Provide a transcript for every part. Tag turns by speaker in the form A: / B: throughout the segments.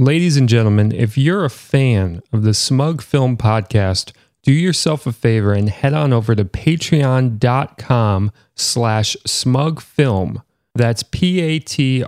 A: Ladies and gentlemen, if you're a fan of the Smug Film Podcast, do yourself a favor and head on over to patreon.com slash smugfilm. That's P-A-T-R-E-O-N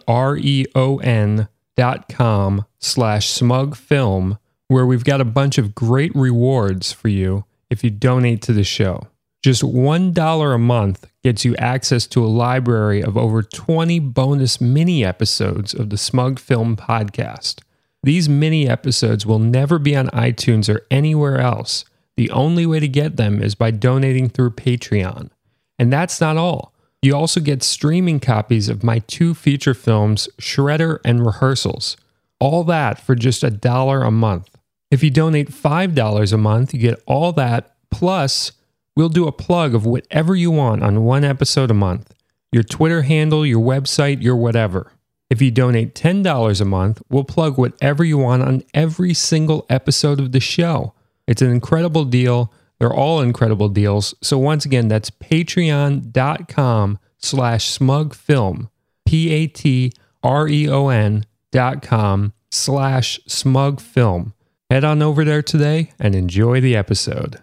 A: dot com slash smugfilm, where we've got a bunch of great rewards for you if you donate to the show. Just $1 a month gets you access to a library of over 20 bonus mini episodes of the Smug Film Podcast. These mini episodes will never be on iTunes or anywhere else. The only way to get them is by donating through Patreon. And that's not all. You also get streaming copies of my two feature films, Shredder and Rehearsals. All that for just a dollar a month. If you donate $5 a month, you get all that plus We'll do a plug of whatever you want on one episode a month your Twitter handle, your website, your whatever. If you donate $10 a month, we'll plug whatever you want on every single episode of the show. It's an incredible deal. They're all incredible deals. So once again, that's patreon.com slash smugfilm. P-A-T-R-E-O-N dot com slash smugfilm. Head on over there today and enjoy the episode.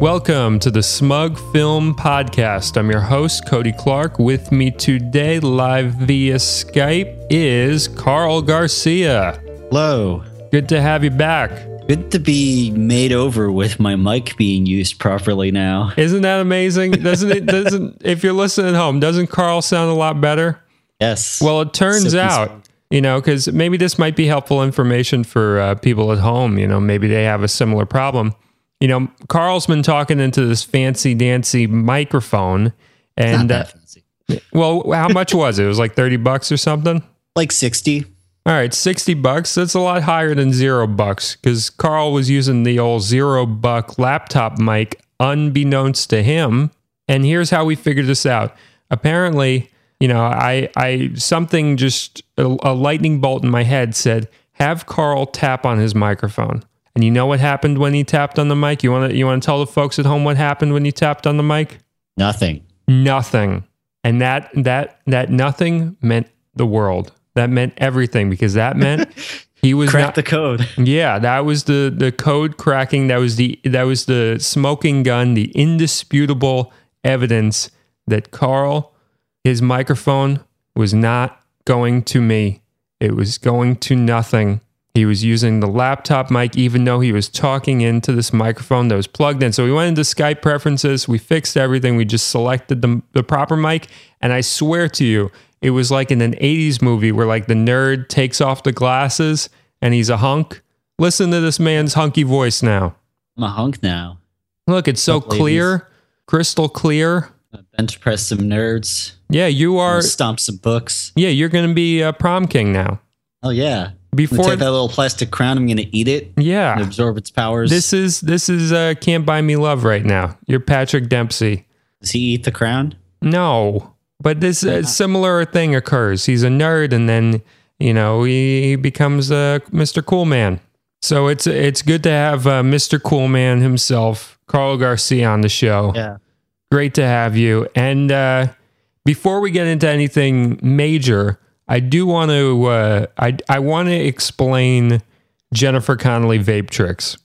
A: Welcome to the Smug Film Podcast. I'm your host, Cody Clark. With me today, live via Skype, is Carl Garcia.
B: Hello.
A: Good to have you back.
B: Good to be made over with my mic being used properly now.
A: Isn't that amazing? Doesn't it? Doesn't if you're listening at home, doesn't Carl sound a lot better?
B: Yes.
A: Well, it turns
B: So
A: out, you know, because maybe this might be helpful information for uh, people at home. You know, maybe they have a similar problem. You know, Carl's been talking into this fancy dancy microphone, and uh, well, how much was it? It was like thirty bucks or something.
B: Like 60.
A: All right, 60 bucks. That's a lot higher than zero bucks because Carl was using the old zero buck laptop mic unbeknownst to him. And here's how we figured this out. Apparently, you know, I, I, something just, a, a lightning bolt in my head said, have Carl tap on his microphone. And you know what happened when he tapped on the mic? You want to, you want to tell the folks at home what happened when he tapped on the mic?
B: Nothing.
A: nothing and that that that nothing meant the world that meant everything because that meant he was
B: Crack
A: not
B: the code.
A: yeah that was the the code cracking that was the that was the smoking gun the indisputable evidence that carl his microphone was not going to me it was going to nothing he was using the laptop mic, even though he was talking into this microphone that was plugged in. So we went into Skype preferences, we fixed everything, we just selected the, the proper mic. And I swear to you, it was like in an 80s movie where like the nerd takes off the glasses and he's a hunk. Listen to this man's hunky voice now.
B: I'm a hunk now.
A: Look, it's so
B: ladies.
A: clear, crystal clear.
B: Bench press some nerds.
A: Yeah, you are.
B: Stomp some books.
A: Yeah, you're going to be a prom king now.
B: Oh, yeah.
A: Before,
B: take that little plastic crown. I'm going to eat it and
A: yeah,
B: absorb its powers.
A: this is this is uh, can't buy me love right now. You're Patrick Dempsey.
B: Does he eat the crown?
A: No, but this a similar thing occurs. He's a nerd, and then you know he, he becomes uh, Mr. Cool Man. So it's it's good to have uh, Mr. Cool Man himself, Carl Garcia, on the show.
B: Yeah.
A: Great to have you. And uh, before we get into anything major, I do want to uh, I I want to explain Jennifer Connelly vape tricks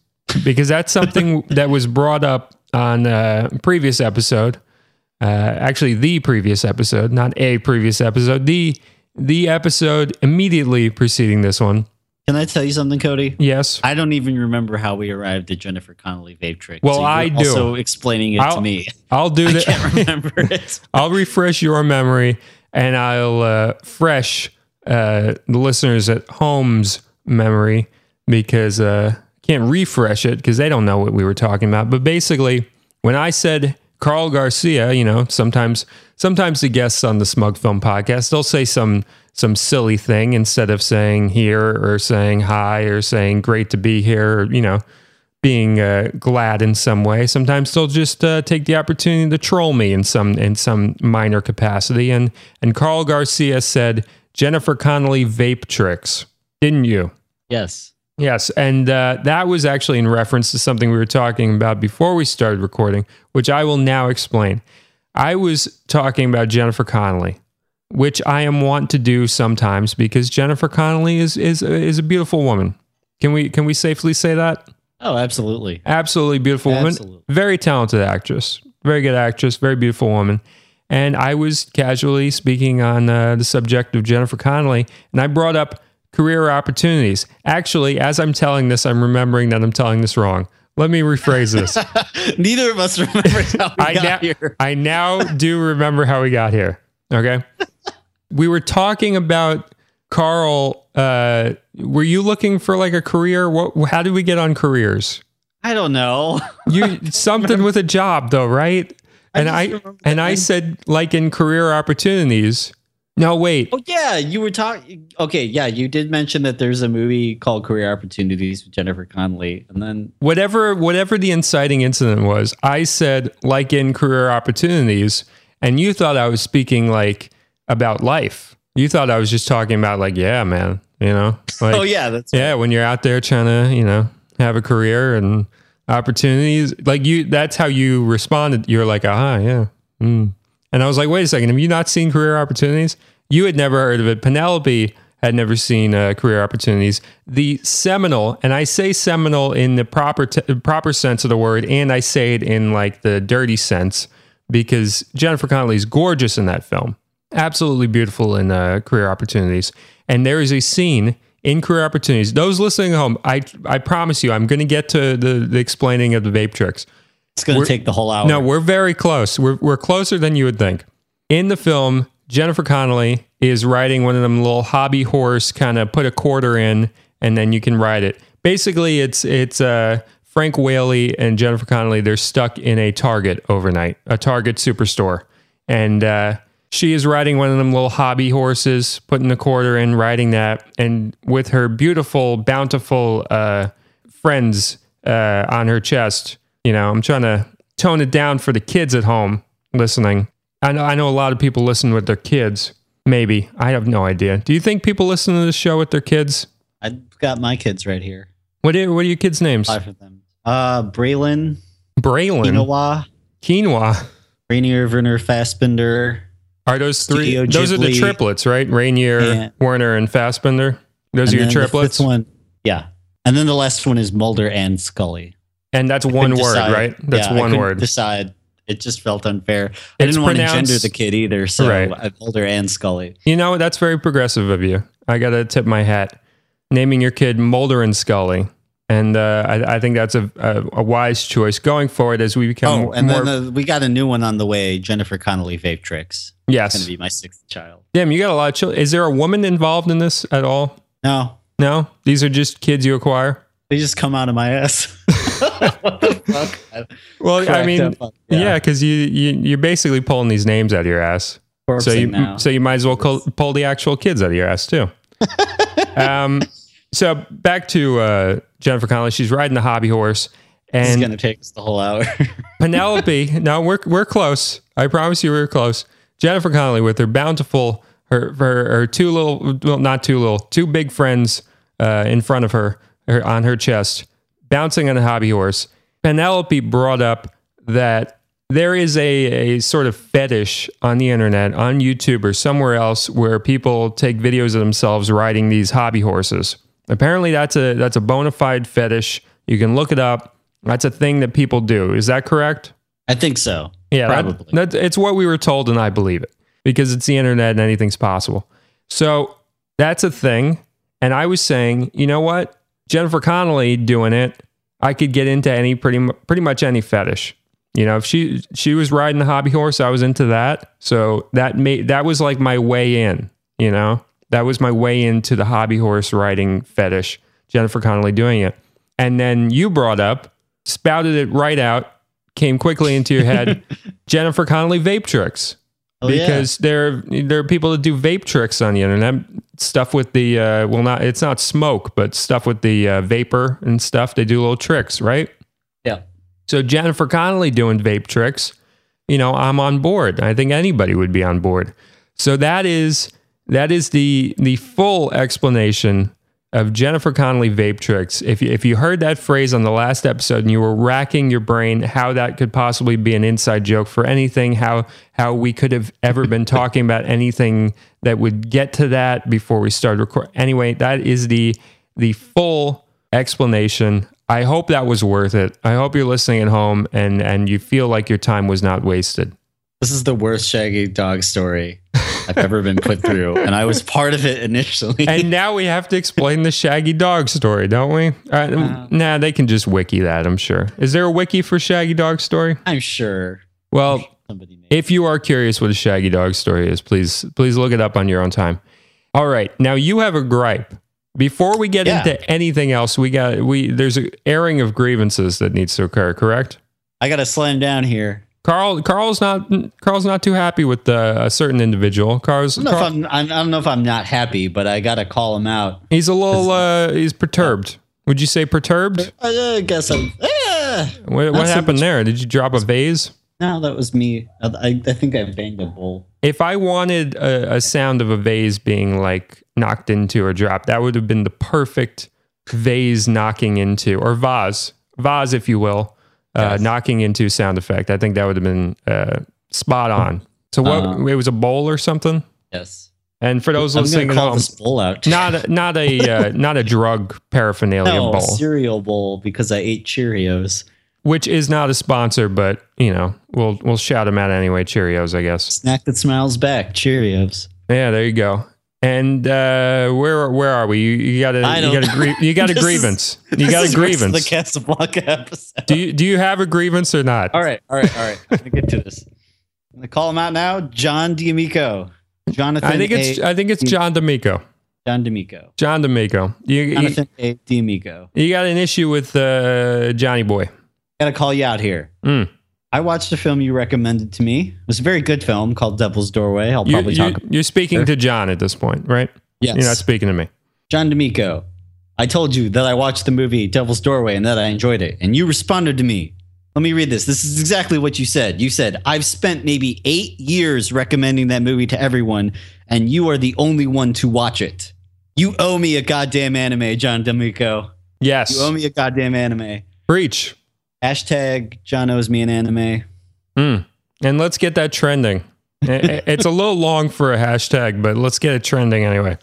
A: because that's something that was brought up on a previous episode. Uh, actually, the previous episode, not a previous episode. The the episode immediately preceding this one.
B: Can I tell you something, Cody?
A: Yes.
B: I don't even remember how we arrived at Jennifer Connelly vape trick.
A: Well,
B: you're
A: I do.
B: Also explaining it
A: I'll-
B: to me.
A: I'll do
B: I
A: that.
B: can't remember it.
A: I'll refresh your memory and I'll uh, fresh uh, the listeners at home's memory because uh, can't refresh it because they don't know what we were talking about. But basically, when I said Carl Garcia, you know, sometimes sometimes the guests on the Smug Film podcast they'll say some some silly thing instead of saying here or saying hi or saying great to be here, or, you know being uh, glad in some way. Sometimes they'll just uh, take the opportunity to troll me in some in some minor capacity. And and Carl Garcia said Jennifer Connelly vape tricks, didn't you?
B: Yes.
A: Yes, and uh, that was actually in reference to something we were talking about before we started recording, which I will now explain. I was talking about Jennifer Connelly, which I am wont to do sometimes because Jennifer Connelly is is is a beautiful woman. Can we can we safely say that?
B: Oh, absolutely.
A: Absolutely beautiful woman.
B: Absolutely.
A: Very talented actress. Very good actress. Very beautiful woman. And I was casually speaking on uh, the subject of Jennifer Connelly, and I brought up career opportunities. Actually, as I'm telling this, I'm remembering that I'm telling this wrong. Let me rephrase this.
B: Neither of us remember how we
A: I
B: got
A: now,
B: here.
A: I now do remember how we got here. Okay. we were talking about Carl. Uh, were you looking for like a career? What? How did we get on careers?
B: I don't know.
A: You something with a job though, right?
B: I
A: And I and I said like in career opportunities. No, wait.
B: Oh yeah, you were talking. Okay, yeah, you did mention that there's a movie called Career Opportunities with Jennifer Connelly, and then
A: Whatever whatever the inciting incident was, I said like in career opportunities, and you thought I was speaking like about life. You thought I was just talking about like, yeah, man, you know, like
B: oh yeah, that's
A: yeah, when you're out there trying to, you know, have a career and opportunities, like you, that's how you responded. You're like, ah, yeah. Mm. And I was like, wait a second, have you not seen career opportunities? You had never heard of it. Penelope had never seen uh, career opportunities. The seminal, and I say seminal in the proper t- proper sense of the word, and I say it in like the dirty sense because Jennifer Connelly is gorgeous in that film, absolutely beautiful in uh, career opportunities. And there is a scene in career opportunities. Those listening at home, I I promise you, I'm going to get to the, the explaining of the vape tricks.
B: it's gonna take the whole hour.
A: No, we're very close. We're we're closer than you would think. In the film, Jennifer Connelly is riding one of them little hobby horse, kind of put a quarter in, and then you can ride it. Basically, it's it's uh, Frank Whaley and Jennifer Connelly. They're stuck in a Target overnight, a Target superstore, and uh, she is riding one of them little hobby horses, putting the quarter in, riding that, and with her beautiful, bountiful uh, friends uh, on her chest. You know, I'm trying to tone it down for the kids at home listening. I know I know a lot of people listen with their kids. Maybe I have no idea. Do you think people listen to this show with their kids?
B: I've got my kids right here.
A: What are, what are your kids' names?
B: Five of them. Uh, Braylon,
A: Braylon,
B: Inowa,
A: Quinoa.
B: Rainier, Werner, Fassbender.
A: Are those three?
B: Studio
A: Those are the triplets, right? Rainier,
B: And-
A: Werner, and Fassbender. Those
B: and
A: are your triplets,
B: one, yeah. And then the last one is Mulder and Scully.
A: and that's one word,
B: decide.
A: right? That's
B: Yeah,
A: one word.
B: Decide. It just felt unfair. I
A: It's
B: didn't want to gender the kid either, so
A: Right.
B: I Mulder and Scully.
A: You know, that's very progressive of you. I got to tip my hat. Naming your kid Mulder and Scully. And uh, I, I think that's a, a, a wise choice going forward as we become
B: Oh, and
A: more.
B: then the, we got a new one on the way. Jennifer Connelly vape tricks. It's
A: yes.
B: gonna be my sixth child.
A: Damn, you got a lot of children. Is there a woman involved in this at all?
B: No,
A: No? These are just kids you acquire?
B: they just come out of my ass. what the fuck?
A: Well, I mean,
B: up
A: yeah, because you, you, you're basically pulling these names out of your ass. So you
B: now.
A: so you might as well call, pull the actual kids out of your ass too. um, so back to uh, Jennifer Connelly. She's riding the hobby horse, And it's
B: gonna take us the whole hour.
A: Penelope. no, we're we're close. I promise you, we're close. Jennifer Connelly with her bountiful, her her, her two little, well, not two little, two big friends uh, in front of her, her on her chest, bouncing on a hobby horse. Penelope brought up that there is a, a sort of fetish on the internet, on YouTube or somewhere else, where people take videos of themselves riding these hobby horses. Apparently, that's a that's a bona fide fetish. You can look it up. That's a thing that people do. Is that correct?
B: I think so.
A: Yeah,
B: probably.
A: that- it's what we were told, and I believe it because it's the internet and anything's possible. So that's a thing. And I was saying, you know what, Jennifer Connelly doing it, I could get into any pretty pretty much any fetish. You know, if she she was riding the hobby horse, I was into that. So that made that was like my way in. You know, that was my way into the hobby horse riding fetish. Jennifer Connelly doing it, and then you brought up, spouted it right out, came quickly into your head. Jennifer Connelly vape tricks
B: Oh, yeah.
A: because there there are people that do vape tricks on the internet. Stuff with the uh, well, not it's not smoke, but stuff with the uh, vapor and stuff. They do little tricks, right?
B: yeah.
A: So Jennifer Connelly doing vape tricks, you know, I'm on board. I think anybody would be on board. So that is that is the the full explanation of Jennifer Connelly vape tricks. If you, if you heard that phrase on the last episode and you were racking your brain how that could possibly be an inside joke for anything, how how we could have ever been talking about anything that would get to that before we started recording. Anyway, that is the the full explanation. I hope that was worth it. I hope you're listening at home and and you feel like your time was not wasted.
B: This is the worst Shaggy Dog story I've ever been put through, and I was part of it initially.
A: And now we have to explain the Shaggy Dog story, don't we? Uh, nah, they can just wiki that. I'm sure. Is there a wiki for Shaggy Dog story?
B: I'm sure
A: Well, if you are curious what a Shaggy Dog story is, please please look it up on your own time. All right, now you have a gripe. Before we get
B: Yeah.
A: into anything else, we got we there's an airing of grievances that needs to occur. Correct?
B: I got to slam down here.
A: Carl Carl's not Carl's not too happy with uh, a certain individual. Carl's
B: I don't, know if
A: Carl-
B: I'm, I'm, don't know if I'm not happy, but I got to call him out.
A: he's a little uh, he's perturbed. Would you say perturbed?
B: I uh, guess I'm.
A: What, what happened
B: much-
A: there? Did you drop a vase?
B: No, that was me. I, I, I think I banged a bowl.
A: If I wanted a, a sound of a vase being like knocked into or dropped, that would have been the perfect vase knocking into or vase, vase, if you will, uh,
B: Yes.
A: knocking into sound effect. I think that would have been uh, spot on. So what?
B: Uh,
A: it was a bowl or something.
B: Yes.
A: And for those
B: I'm
A: listening at
B: to call
A: home,
B: this bowl out.
A: not a, not a uh, not a drug paraphernalia
B: no, a
A: bowl,
B: cereal bowl because I ate Cheerios.
A: which is not a sponsor, but you know we'll we'll shout them out anyway. Cheerios, I guess.
B: Snack that smiles back. Cheerios.
A: Yeah, there you go. And uh, where where are we? You, you got a
B: I
A: you got a grie- you got a
B: This is-
A: grievance. you
B: This
A: got a
B: is the rest of
A: grievance.
B: The Casablanca episode.
A: do you do you have a grievance or not?
B: All right, all right, all right. I'm gonna get to this. I'm gonna call him out now. John D'Amico. Jonathan.
A: I think it's
B: A.
A: I think it's John D'Amico.
B: John D'Amico.
A: John D'Amico. You you,
B: Jonathan A. D'Amico.
A: you got an issue with uh, Johnny Boy.
B: Gotta call you out here.
A: Mm.
B: I watched a film you recommended to me. It was a very good film called Devil's Doorway. I'll
A: You,
B: probably
A: you,
B: talk about
A: you're speaking to John at this point, right?
B: yes.
A: You're not speaking to me.
B: John D'Amico. I told you that I watched the movie Devil's Doorway and that I enjoyed it. And you responded to me. Let me read this. This is exactly what you said. You said, I've spent maybe eight years recommending that movie to everyone, and you are the only one to watch it. You owe me a goddamn anime, John D'Amico.
A: Yes.
B: You owe me a goddamn anime.
A: Breach.
B: Hashtag John owes me an anime.
A: Mm. And let's get that trending. It's a little long for a hashtag, but let's get it trending anyway.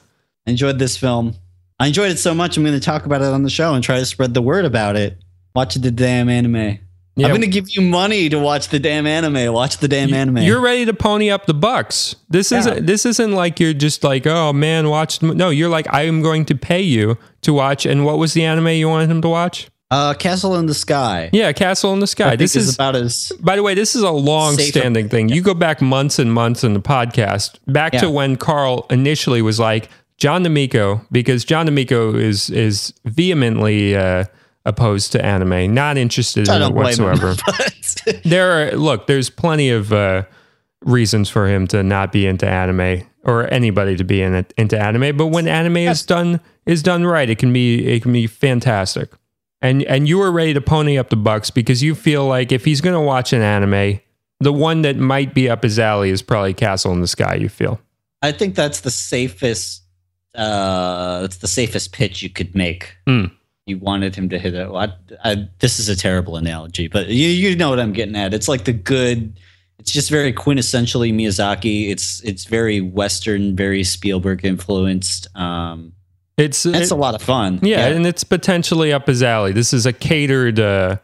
B: I enjoyed this film. I enjoyed it so much, I'm going to talk about it on the show and try to spread the word about it. Watch the damn anime.
A: Yeah.
B: I'm going to give you money to watch the damn anime. Watch the damn anime.
A: You're ready to pony up the bucks. This
B: Yeah.
A: isn't this isn't like you're just like, oh man, watch. the-" No, you're like, I am going to pay you to watch. And what was the anime you wanted him to watch?
B: Uh, Castle in the Sky.
A: Yeah, Castle in the Sky. This
B: is about as
A: by the way, this is a long-standing thing. You go back months and months in the podcast, back to when Carl initially was like John D'Amico, because John D'Amico is is vehemently uh, opposed to anime, not interested
B: I
A: in it
B: him.
A: whatsoever.
B: but
A: there are look there's plenty of uh, reasons for him to not be into anime or anybody to be in it, into anime but when anime is done is done right it can be it can be fantastic and and you were ready to pony up the bucks because you feel like if he's going to watch an anime the one that might be up his alley is probably castle in the sky you feel
B: I think that's the safest. Uh, it's the safest pitch you could make.
A: Hmm.
B: You wanted him to hit it. I, I, this is a terrible analogy, but you you know what I'm getting at. It's like the good. It's just very quintessentially Miyazaki. It's it's very Western, very Spielberg influenced. Um,
A: it's
B: it's
A: it-
B: a lot of fun.
A: Yeah, and it's potentially up his alley. This is a catered uh,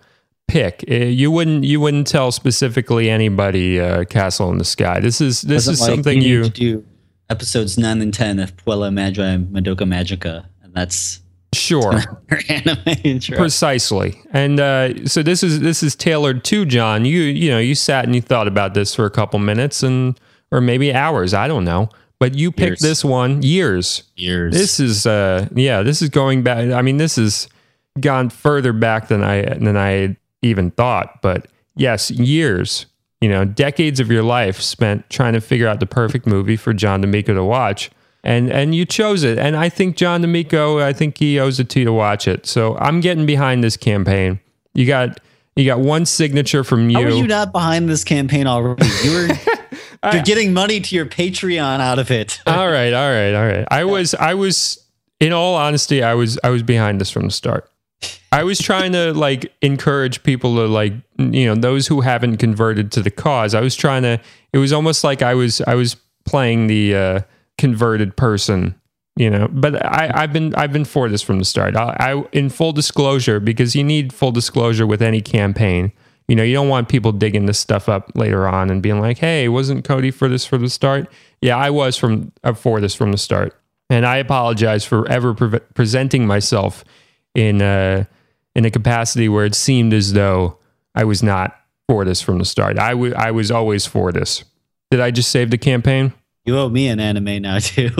A: pick. Uh, You wouldn't you wouldn't tell specifically anybody uh, Castle in the Sky. This is this
B: Wasn't
A: is
B: like
A: something you
B: to do episodes nine and ten of Puella Magi Madoka Magica, and that's
A: sure precisely. And uh, so this is this is tailored to John. You you know you sat and you thought about this for a couple minutes and or maybe hours. I don't know, but you picked
B: Years.
A: this one years.
B: Years.
A: This is uh yeah, this is going back I mean this has gone further back than I than I even thought, but yes, years, you know, decades of your life spent trying to figure out the perfect movie for John D'Amico to watch. And and you chose it. And I think John D'Amico, I think he owes it to you to watch it. So I'm getting behind this campaign. You got you got one signature from you.
B: How are you not behind this campaign already? You were you're getting money to your Patreon out of it.
A: all right, all right, all right. I was I was in all honesty, I was I was behind this from the start. I was trying to like encourage people to like you know those who haven't converted to the cause. I was trying to. It was almost like I was I was playing the uh, converted person, you know. But I, I've been I've been for this from the start. I, I in full disclosure because you need full disclosure with any campaign. You know, you don't want people digging this stuff up later on and being like, "Hey, wasn't Cody for this from the start?" Yeah, I was from uh, for this from the start, and I apologize for ever pre- presenting myself in uh, in a capacity where it seemed as though I was not for this from the start. I, w- I was always for this. Did I just save the campaign?
B: You owe me an anime now too.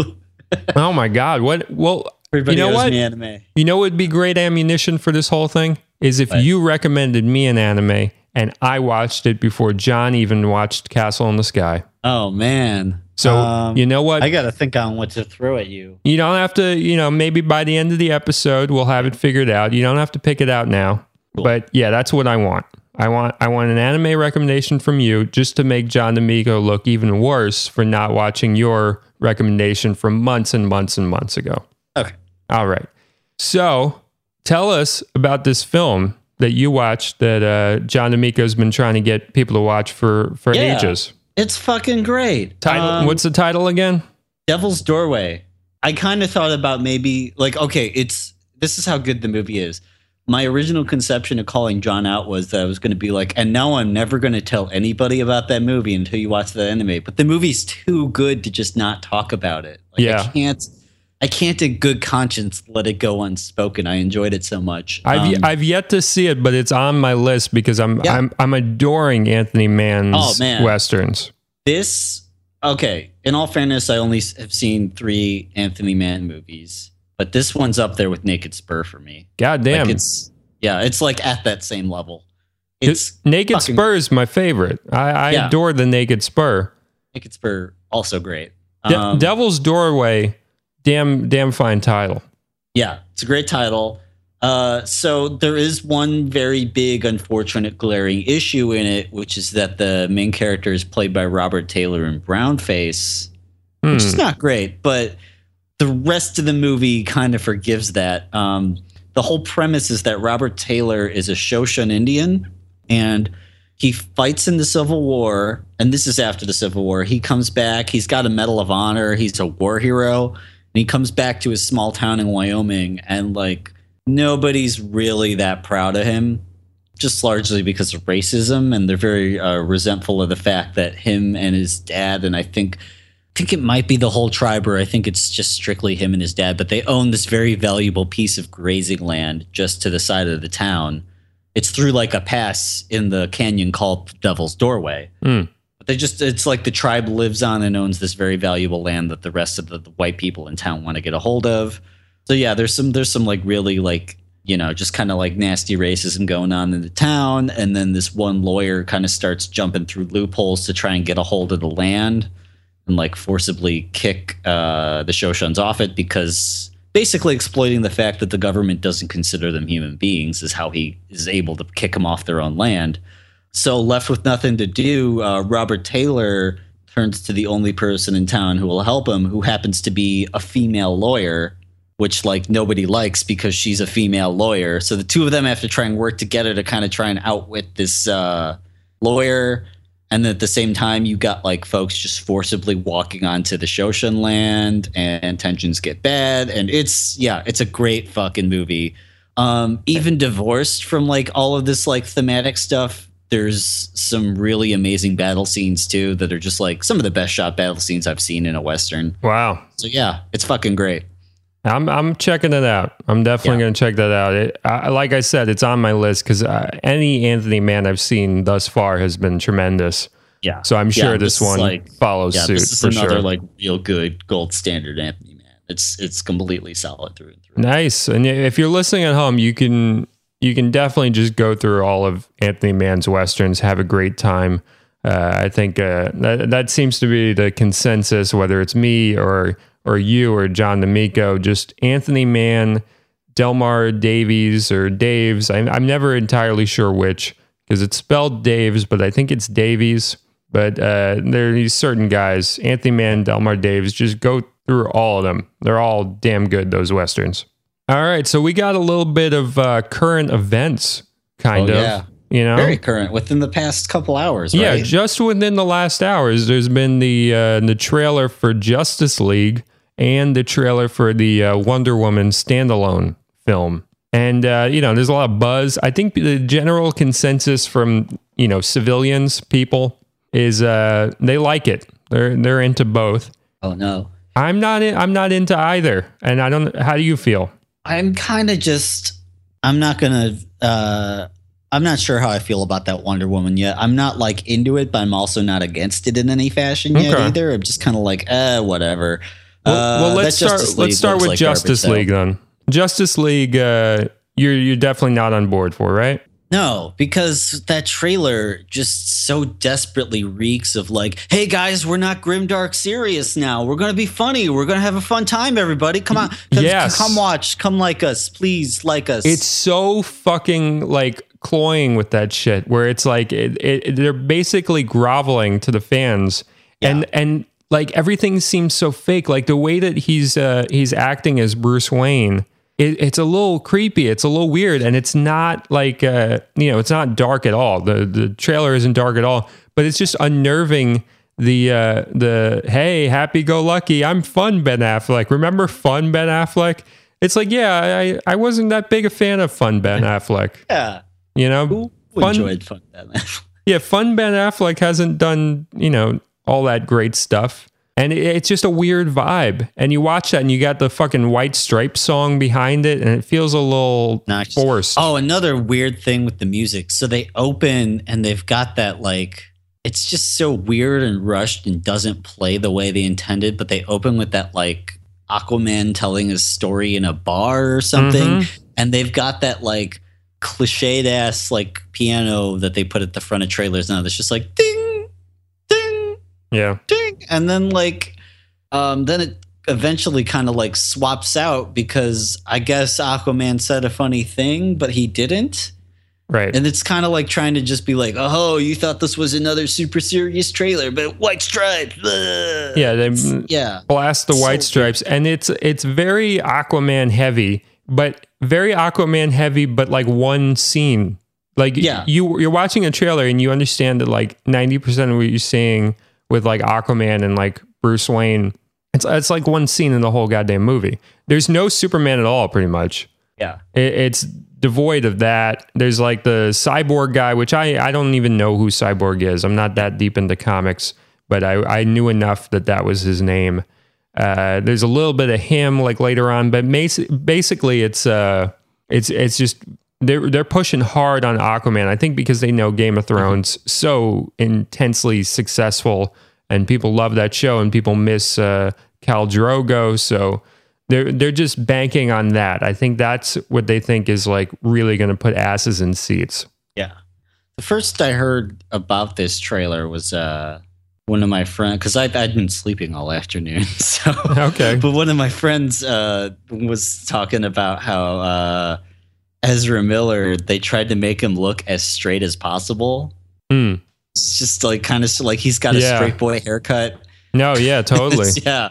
A: oh my god! What? Well,
B: Everybody
A: you know
B: owes
A: what?
B: me anime.
A: You know what would be great ammunition for this whole thing is if
B: What?
A: you recommended me an anime and I watched it before John even watched Castle in the Sky.
B: Oh man.
A: So
B: Um,
A: you know what?
B: I got to think on what to throw at you.
A: you don't have to. You know, maybe by the end of the episode we'll have it figured out. You don't have to pick it out now.
B: Cool.
A: But yeah, that's what I want. I want I want an anime recommendation from you just to make John D'Amico look even worse for not watching your recommendation from months and months and months ago.
B: Okay.
A: All right. So tell us about this film that you watched that uh, John D'Amico's been trying to get people to watch for for
B: Yeah.
A: ages.
B: It's fucking great.
A: Title.
B: Um,
A: what's the title again?
B: Devil's Doorway. I kind of thought about maybe like okay, it's this is how good the movie is. My original conception of calling John out was that I was going to be like, and now I'm never going to tell anybody about that movie until you watch the anime. But the movie's too good to just not talk about it. Like,
A: Yeah.
B: I can't. I can't in good conscience let it go unspoken. I enjoyed it so much.
A: I've
B: Um,
A: I've yet to see it, but it's on my list because I'm
B: Yeah.
A: I'm I'm adoring Anthony Mann's
B: Oh, man.
A: westerns.
B: this okay in all fairness i only have seen three anthony mann movies but this one's up there with naked spur for me
A: God damn,
B: like it's yeah it's like at that same level it's
A: Naked
B: fucking-
A: Spur is my favorite. I, I
B: Yeah.
A: adore the Naked Spur.
B: naked spur also great
A: De-
B: um,
A: Devil's Doorway, damn damn fine title.
B: yeah it's a great title uh, so there is one very big unfortunate glaring issue in it which is that the main character is played by robert taylor in brownface
A: Hmm.
B: which is not great, but the rest of the movie kind of forgives that. Um, the whole premise is that Robert Taylor is a Shoshone Indian and he fights in the Civil War. And this is after the Civil War. He comes back, he's got a Medal of Honor, he's a war hero, he comes back to his small town in Wyoming, and like nobody's really that proud of him. Just largely because of racism, and they're very uh, resentful of the fact that him and his dad, and I think I think it might be the whole tribe, or I think it's just strictly him and his dad, but they own this very valuable piece of grazing land just to the side of the town. It's through like a pass in the canyon called Devil's Doorway.
A: Hmm.
B: But they just, it's like the tribe lives on and owns this very valuable land that the rest of the, the white people in town want to get a hold of. So yeah, there's some, there's some like really like, you know, just kind of like nasty racism going on in the town. And then this one lawyer kind of starts jumping through loopholes to try and get a hold of the land and like forcibly kick uh, the Shoshones off it because basically exploiting the fact that the government doesn't consider them human beings is how he is able to kick them off their own land. So left with nothing to do, uh, Robert Taylor turns to the only person in town who will help him, who happens to be a female lawyer, which like nobody likes because she's a female lawyer. So the two of them have to try and work together to kind of try and outwit this uh, lawyer and at the same time you got like folks just forcibly walking onto the Shoshone land and tensions get bad and it's yeah it's a great fucking movie um even divorced from like all of this like thematic stuff there's some really amazing battle scenes too that are just like some of the best shot battle scenes I've seen in a western
A: Wow.
B: so yeah it's fucking great
A: I'm I'm checking it out. I'm definitely
B: Yeah.
A: going to check that out. It, I, like I said, it's on my list because uh, any Anthony Mann I've seen thus far has been tremendous.
B: yeah
A: So I'm
B: Yeah,
A: sure this,
B: this
A: one
B: like-
A: follows
B: yeah
A: suit
B: this is
A: for
B: another
A: sure.
B: like real good gold standard Anthony Mann it's it's completely solid through and through
A: Nice. And if you're listening at home, you can you can definitely just go through all of Anthony Mann's westerns, have a great time. Uh, I think uh, that that seems to be the consensus, whether it's me or or you or John D'Amico. Just Anthony Mann, Delmer Davies or Daves. I'm, I'm never entirely sure which because it's spelled Daves, but I think it's Davies. But uh, there are these certain guys, Anthony Mann, Delmer Davies, Just go through all of them. They're all damn good, those westerns. All right, so we got a little bit of uh, current events, kind
B: Oh,
A: of.
B: yeah.
A: You know,
B: Very current within the past couple hours.
A: yeah,
B: right?
A: just within the last hours, there's been the uh, the trailer for Justice League and the trailer for the uh, Wonder Woman standalone film. And uh, you know, there's a lot of buzz. I think the general consensus from you know civilians, people, is uh, they like it. They're they're into both.
B: oh no.
A: I'm not. In, I'm not into either. And I don't. How do you feel?
B: I'm kind of just. I'm not gonna. uh I'm not sure how I feel about that Wonder Woman yet. I'm not like into it, but I'm also not against it in any fashion yet
A: Okay.
B: either. I'm just kind of like, eh, whatever.
A: Well,
B: Uh,
A: well let's
B: that
A: start. Let's start with
B: like
A: Justice
B: garbage, though.
A: League then. Justice League. Uh, you're you're definitely not on board for right.
B: No, because that trailer just so desperately reeks of like, hey guys, we're not grimdark serious now. We're gonna be funny. We're gonna have a fun time, everybody. Come on. Come,
A: Yes.
B: come watch. Come like us. Please like us.
A: It's so fucking like cloying with that shit where it's like it, it, they're basically groveling to the fans and and like everything seems so fake like the way that he's uh he's acting as Bruce Wayne it, it's a little creepy. It's a little weird. And it's not like uh you know it's not dark at all. The the trailer isn't dark at all but it's just unnerving the uh the hey happy go lucky. I'm fun Ben Affleck. Remember fun Ben Affleck? It's like yeah I I wasn't that big a fan of fun Ben Affleck.
B: Yeah.
A: you know
B: Who
A: Fun-
B: enjoyed fun Batman?
A: yeah, fun Ben Affleck hasn't done, you know, all that great stuff. And it- it's just a weird vibe. And you watch that and you got the fucking White Stripe song behind it and it feels a little forced.
B: Oh, another weird thing with the music. So they open and they've got that like it's just so weird and rushed and doesn't play the way they intended, but they open with that like Aquaman telling his story in a bar or something.
A: Mhm.
B: And they've got that like cliched ass like piano that they put at the front of trailers now that's just like ding
A: Yeah.
B: ding and then like um then it eventually kind of like swaps out because i guess aquaman said a funny thing but he didn't
A: Right.
B: and it's kind of like trying to just be like oh you thought this was another super serious trailer but white stripes ugh."
A: Yeah, they-
B: It's- yeah
A: blast the
B: So
A: white stripes and it's it's very aquaman heavy but very aquaman heavy but like one scene like
B: Yeah.
A: you you're watching a trailer and you understand that like 90% of what you're seeing with like aquaman and like bruce wayne it's it's like one scene in the whole goddamn movie there's no superman at all pretty much
B: yeah
A: it, it's devoid of that. There's like the cyborg guy, which I, I don't even know who cyborg is. I'm not that deep into comics, but I, I knew enough that that was his name. Uh, there's a little bit of him like later on, but mas- basically it's uh it's it's just they're they're pushing hard on Aquaman. I think because they know Game of Thrones so intensely successful and people love that show and people miss uh, Khal Drogo, so they're they're just banking on that. I think that's what they think is like really going to put asses in seats.
B: Yeah. The first I heard about this trailer was uh one of my friends because I've I'd been sleeping all afternoon. So
A: Okay.
B: But one of my friends uh was talking about how uh Ezra Miller, they tried to make him look as straight as possible.
A: Hmm.
B: It's just like kind of like he's got a
A: Yeah.
B: straight boy haircut.
A: No, yeah, totally.
B: yeah.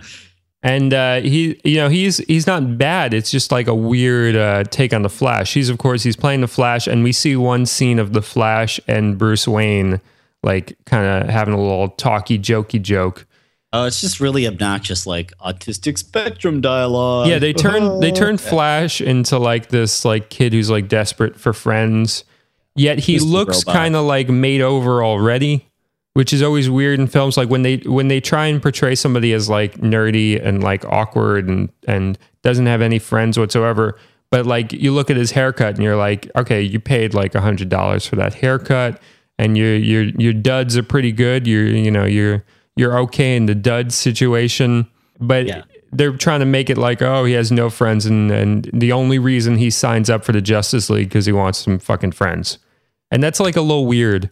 A: and uh, he, you know, he's he's not bad. It's just like a weird uh, take on the Flash. He's of course he's playing the Flash, and we see one scene of the Flash and Bruce Wayne like kind of having a little talky, jokey joke.
B: Oh, it's just really obnoxious, like autistic spectrum dialogue.
A: Yeah, they turn they oh. turn Flash into like this like kid who's like desperate for friends. Yet he
B: Mr.
A: looks kind of like made over already, which is always weird in films. Like when they when they try and portray somebody as like nerdy and like awkward and and doesn't have any friends whatsoever. But like you look at his haircut and you're like, okay, you paid like a hundred dollars for that haircut, and your your your duds are pretty good. You're you know you're you're okay in the dud situation, but
B: Yeah.
A: they're trying to make it like, oh, he has no friends, and and the only reason he signs up for the Justice League because he wants some fucking friends, and that's like a little weird.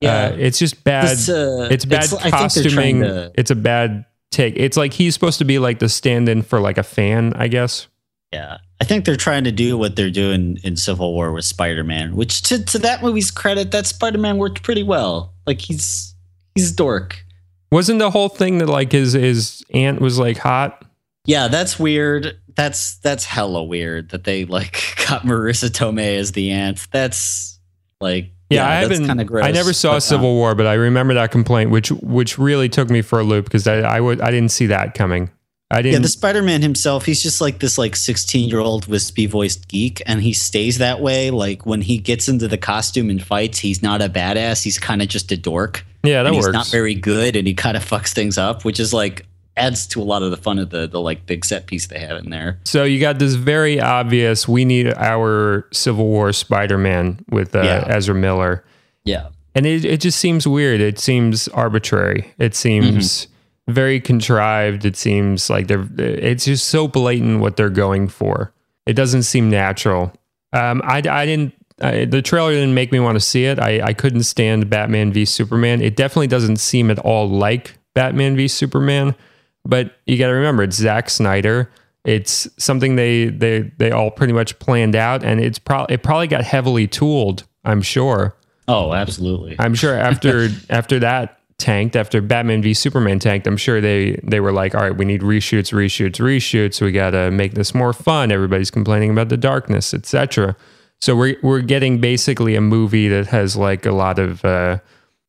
B: Yeah.
A: uh, it's just bad.
B: This, uh,
A: it's bad
B: it's- I think they're trying
A: costuming.
B: to-
A: It's a bad take. It's like he's supposed to be like the stand-in for like a fan, I guess.
B: Yeah. I think they're trying to do what they're doing in Civil War with Spider Man, which to, to that movie's credit, that Spider Man worked pretty well. Like he's he's dork.
A: Wasn't the whole thing that like his his aunt was like hot?
B: Yeah, that's weird. That's that's hella weird that they like got Marisa Tomei as the aunt. That's like
A: yeah, I haven't.
B: Kind of gross.
A: I never saw
B: but, uh,
A: Civil War, but I remember that complaint, which which really took me for a loop because I I would I didn't see that coming. I
B: Yeah,
A: didn't.
B: the Spider-Man himself, he's just like this like 16-year-old wispy voiced geek and he stays that way like when he gets into the costume and fights, he's not a badass, he's kind of just a dork.
A: Yeah, that
B: and he's
A: works.
B: not very good and he kind of fucks things up, which is like adds to a lot of the fun of the the like big set piece they have in there.
A: so you got this very obvious. We need our Civil War Spider-Man with uh,
B: Yeah.
A: Ezra Miller.
B: Yeah.
A: and it, it just seems weird it seems arbitrary it seems very contrived it seems like they're it's just so blatant what they're going for it doesn't seem natural um i, I didn't I, the trailer didn't make me want to see it I, I couldn't stand batman v superman it definitely doesn't seem at all like batman v superman but you got to remember it's Zack Snyder. It's something they they they all pretty much planned out, and it's probably it probably got heavily tooled. I'm sure.
B: Oh, absolutely.
A: I'm sure after after that tanked, after Batman v Superman tanked, I'm sure they they were like, all right, we need reshoots, reshoots, reshoots. We got to make this more fun. Everybody's complaining about the darkness, etc. So we're we're getting basically a movie that has like a lot of uh,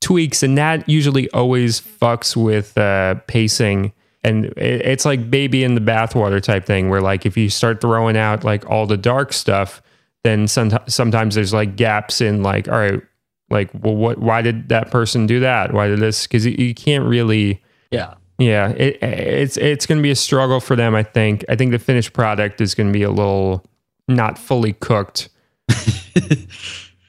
A: tweaks, and that usually always fucks with uh, pacing. And it, it's like baby in the bathwater type thing, where like if you start throwing out like all the dark stuff, then sometimes sometimes there's like gaps in like all right like well what why did that person do that why did this because you, you can't really
B: yeah.
A: yeah it, it's it's going to be a struggle for them i think i think the finished product is going to be a little not fully cooked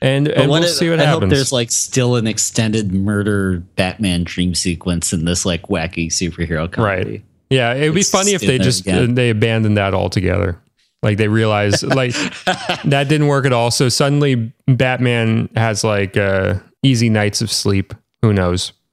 A: and, and we'll
B: if-
A: see what
B: I
A: happens
B: hope there's like still an extended murder Batman dream sequence in this like wacky superhero comedy.
A: Right. yeah it would be funny if they just
B: again.
A: they abandoned that altogether like they realized like that didn't work at all so suddenly batman has like uh easy nights of sleep who knows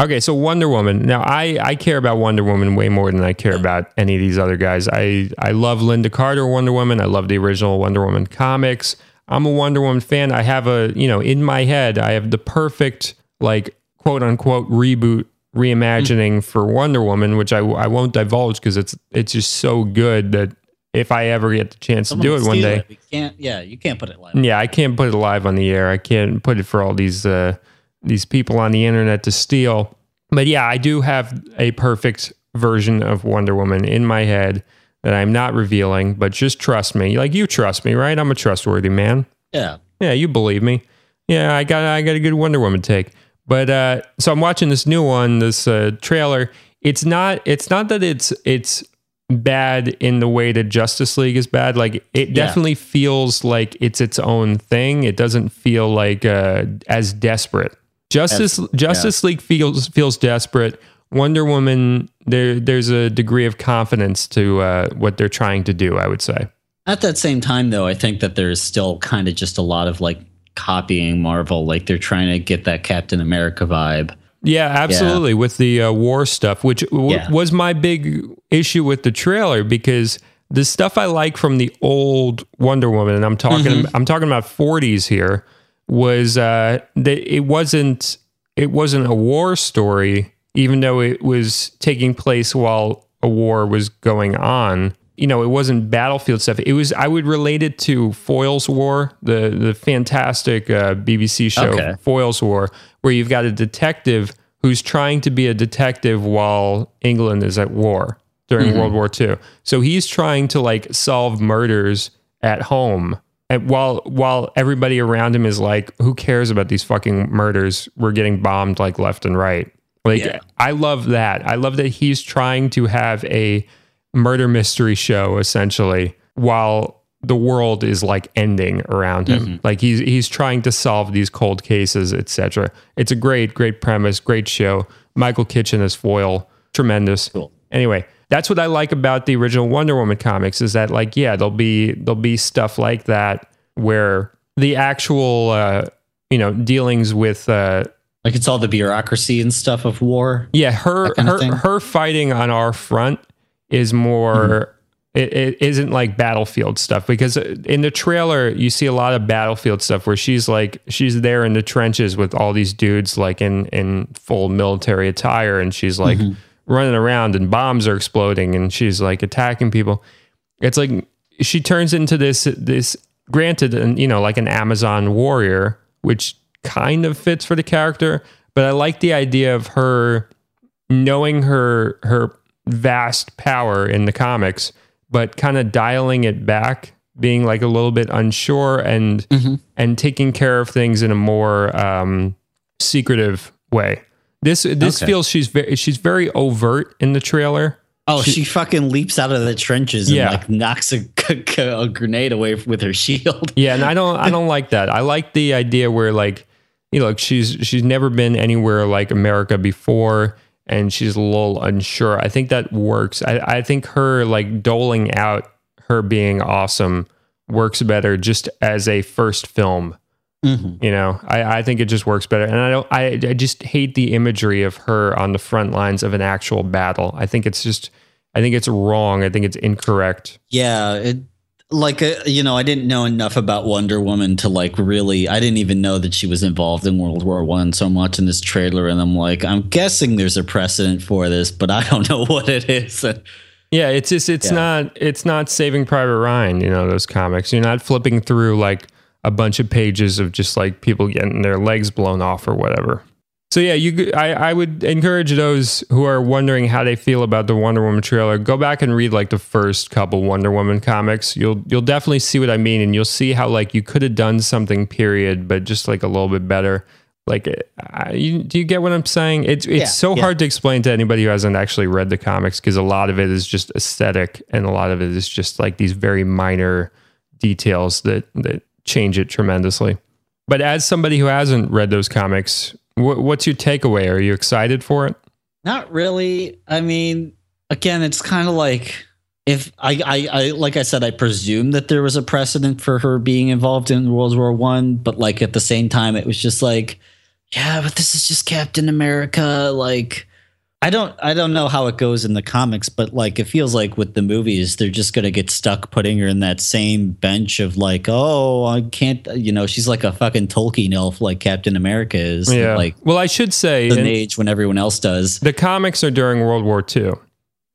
A: Okay, so Wonder Woman. Now, I I care about Wonder Woman way more than I care about any of these other guys. I I love Lynda Carter Wonder Woman. I love the original Wonder Woman comics. I'm a Wonder Woman fan. I have a you know in my head I have the perfect like quote unquote reboot reimagining for Wonder Woman, which I I won't divulge because it's it's just so good that if I ever get the chance
B: Someone
A: to do it one day,
B: it. We can't. Yeah, you can't put it live.
A: yeah, I can't put it live on the air. I can't put it for all these uh, these people on the internet to steal. But yeah, I do have a perfect version of Wonder Woman in my head that I'm not revealing. But just trust me, like you trust me, right? I'm a trustworthy man.
B: Yeah.
A: Yeah, you believe me. Yeah, I got I got a good Wonder Woman take. But uh, so I'm watching this new one, this uh, trailer. It's not it's not that it's it's bad in the way that Justice League is bad. Like it
B: Yeah.
A: definitely feels like it's its own thing. It doesn't feel like uh, as desperate. Justice Justice League feels feels desperate. Wonder Woman there there's a degree of confidence to uh, what they're trying to do. I would say.
B: At that same time, though, I think that there's still kind of just a lot of like copying Marvel. Like they're trying to get that Captain America vibe.
A: Yeah, absolutely. With the uh, war stuff, which w-
B: Yeah.
A: was my big issue with the trailer, because the stuff I like from the old Wonder Woman, and I'm talking,
B: Mm-hmm.
A: I'm talking about 40s here, was uh, that it wasn't, it wasn't a war story, even though it was taking place while a war was going on. You know, it wasn't battlefield stuff. It was. I would relate it to Foyle's War, the the fantastic uh, BBC show
B: Okay.
A: Foyle's War, where you've got a detective who's trying to be a detective while England is at war during World War II. So he's trying to like solve murders at home. And while while everybody around him is like, who cares about these fucking murders? We're getting bombed like left and right. Like
B: Yeah.
A: I love that. I love that he's trying to have a murder mystery show essentially while the world is like ending around him. Mm-hmm. Like he's he's trying to solve these cold cases, etc. It's a great great premise, great show. Michael Kitchen as Foyle, tremendous.
B: Cool.
A: Anyway, that's what I like about the original Wonder Woman comics is that like yeah, there'll be there'll be stuff like that where the actual uh you know dealings with uh
B: Like it's all the bureaucracy and stuff of war.
A: yeah, her
B: That kind of
A: her her fighting on our front is more.
B: Mm-hmm.
A: It, it isn't like battlefield stuff because in the trailer you see a lot of battlefield stuff where she's like she's there in the trenches with all these dudes like in in full military attire and she's like
B: Mm-hmm.
A: Running around and bombs are exploding and she's like attacking people. It's like she turns into this this granted and you know like an Amazon warrior, which kind of fits for the character, but I like the idea of her knowing her her vast power in the comics, but kind of dialing it back, being like a little bit unsure and and taking care of things in a more um, secretive way. This this
B: Okay.
A: feels she's very she's very overt in the trailer.
B: Oh, she, fucking leaps out of the trenches and
A: Yeah.
B: like knocks a, a grenade away with her shield.
A: Yeah, and I don't I don't like that. I like the idea where like you know, look, she's she's never been anywhere like America before and she's a little unsure. I think that works. I, I think her like doling out her being awesome works better just as a first film.
B: Mhm.
A: You know, I, I think it just works better. And I don't I, I just hate the imagery of her on the front lines of an actual battle. I think it's just I think it's wrong. I think it's incorrect.
B: Yeah, it like uh, you know, I didn't know enough about Wonder Woman to like really. I didn't even know that she was involved in World War One. So I'm watching this trailer and I'm like, I'm guessing there's a precedent for this, but I don't know what it is.
A: Yeah, it's just it's
B: Yeah.
A: not it's not Saving Private Ryan. You know those comics. You're not flipping through like a bunch of pages of just like people getting their legs blown off or whatever. So yeah, you I, I would encourage those who are wondering how they feel about the Wonder Woman trailer, go back and read like the first couple Wonder Woman comics. You'll you'll definitely see what I mean, and you'll see how like you could have done something period, but just like a little bit better. Like, eh, I, you, do you get what I'm saying? It's it's
B: Yeah,
A: so
B: yeah.
A: hard to explain to anybody who hasn't actually read the comics because a lot of it is just aesthetic, and a lot of it is just like these very minor details that that change it tremendously. But as somebody who hasn't read those comics, wh- what's your takeaway? Are you excited for it?
B: Not really. I mean, again, it's kind of like if I, I, I, like I said, I presume that there was a precedent for her being involved in World War One, but like at the same time, it was just like, yeah, but this is just Captain America. Like, I don't, I don't know how it goes in the comics, but like it feels like with the movies, they're just gonna get stuck putting her in that same bench of like, oh, I can't, you know, she's like a fucking Tolkien elf, like Captain America is.
A: Yeah.
B: Like
A: well, I should say
B: an age when everyone else does.
A: the comics are during World War II.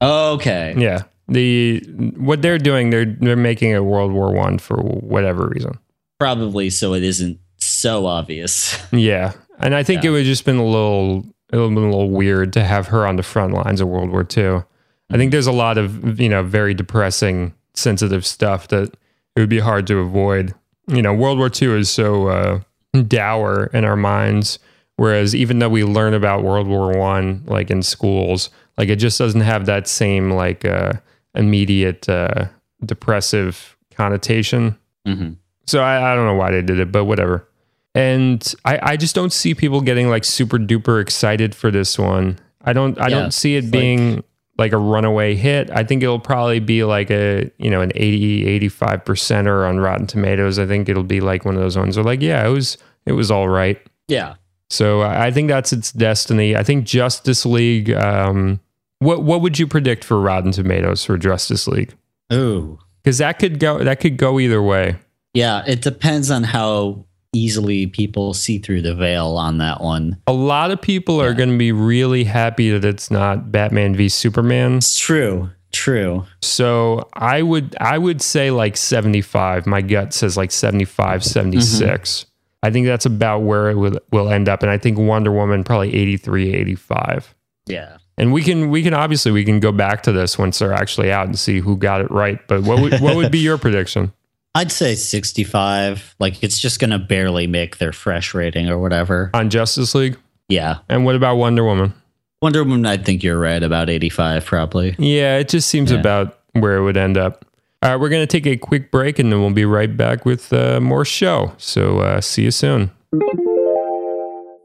B: Okay.
A: Yeah. The what they're doing, they're they're making a World War One for whatever reason.
B: Probably so it isn't so obvious.
A: Yeah, and I think
B: Yeah.
A: it would just been a little, it would have been a little weird to have her on the front lines of World War II. I think there's a lot of you know very depressing, sensitive stuff that it would be hard to avoid. You know, World War II is so uh, dour in our minds, whereas even though we learn about World War One, like in schools, like it just doesn't have that same like uh, immediate uh, depressive connotation.
B: Mhm.
A: So I, I don't know why they did it, but whatever. And I, I just don't see people getting like super duper excited for this one. I don't I
B: Yeah,
A: don't see it being like, a runaway hit. I think it'll probably be like a you know an 80 85 percenter on Rotten Tomatoes. I think it'll be like one of those ones where like yeah it was it was all right.
B: Yeah.
A: So I think that's its destiny. I think Justice League. Um, what what would you predict for Rotten Tomatoes for Justice League?
B: Ooh.
A: Because that could go that could go either way.
B: Yeah, it depends on how easily people see through the veil on that one.
A: a lot of people are going to be really happy that it's not Batman v Superman.
B: It's true. True.
A: So I would I would say like 75. My gut says like 75, mm-hmm. 76. I think that's about where it will, will end up and I think Wonder Woman probably 83, 85.
B: Yeah.
A: And we can we can obviously we can go back to this once they're actually out and see who got it right. But what would what would be your prediction?
B: I'd say 65. Like it's just going to barely make their fresh rating or whatever.
A: on Justice League?
B: Yeah.
A: And what about Wonder Woman?
B: Wonder Woman, I think you're right about 85 probably.
A: Yeah, it just seems
B: Yeah.
A: about where it would end up. All right, we're going to take a quick break and then we'll be right back with uh, more show. So uh, see you soon.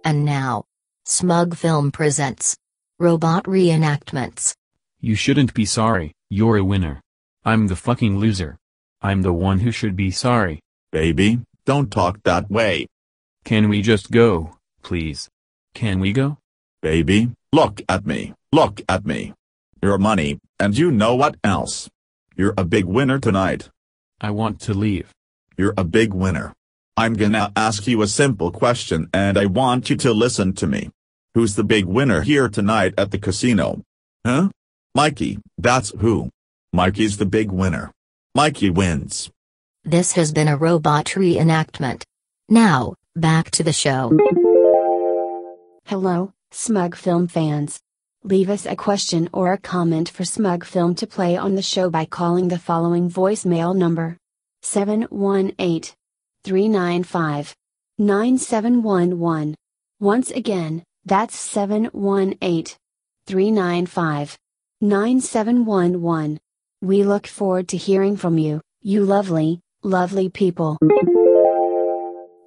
C: And now, Smug Film presents Robot Reenactments.
D: You shouldn't be sorry, you're a winner. I'm the fucking loser. I'm the one who should be sorry.
E: Baby, don't talk that way.
D: Can we just go, please? Can we go?
E: Baby, look at me. Look at me. Your money, and you know what else? You're a big winner tonight.
D: I want to leave.
E: You're a big winner. I'm gonna ask you a simple question and I want you to listen to me. Who's the big winner here tonight at the casino? Huh? Mikey, that's who. Mikey's the big winner. Mikey wins.
C: This has been a robot reenactment. Now, back to the show.
F: Hello, Smug Film fans. Leave us a question or a comment for Smug Film to play on the show by calling the following voicemail number 718 395 9711. Once again, that's 718 395 9711. We look forward to hearing from you, you lovely, lovely people.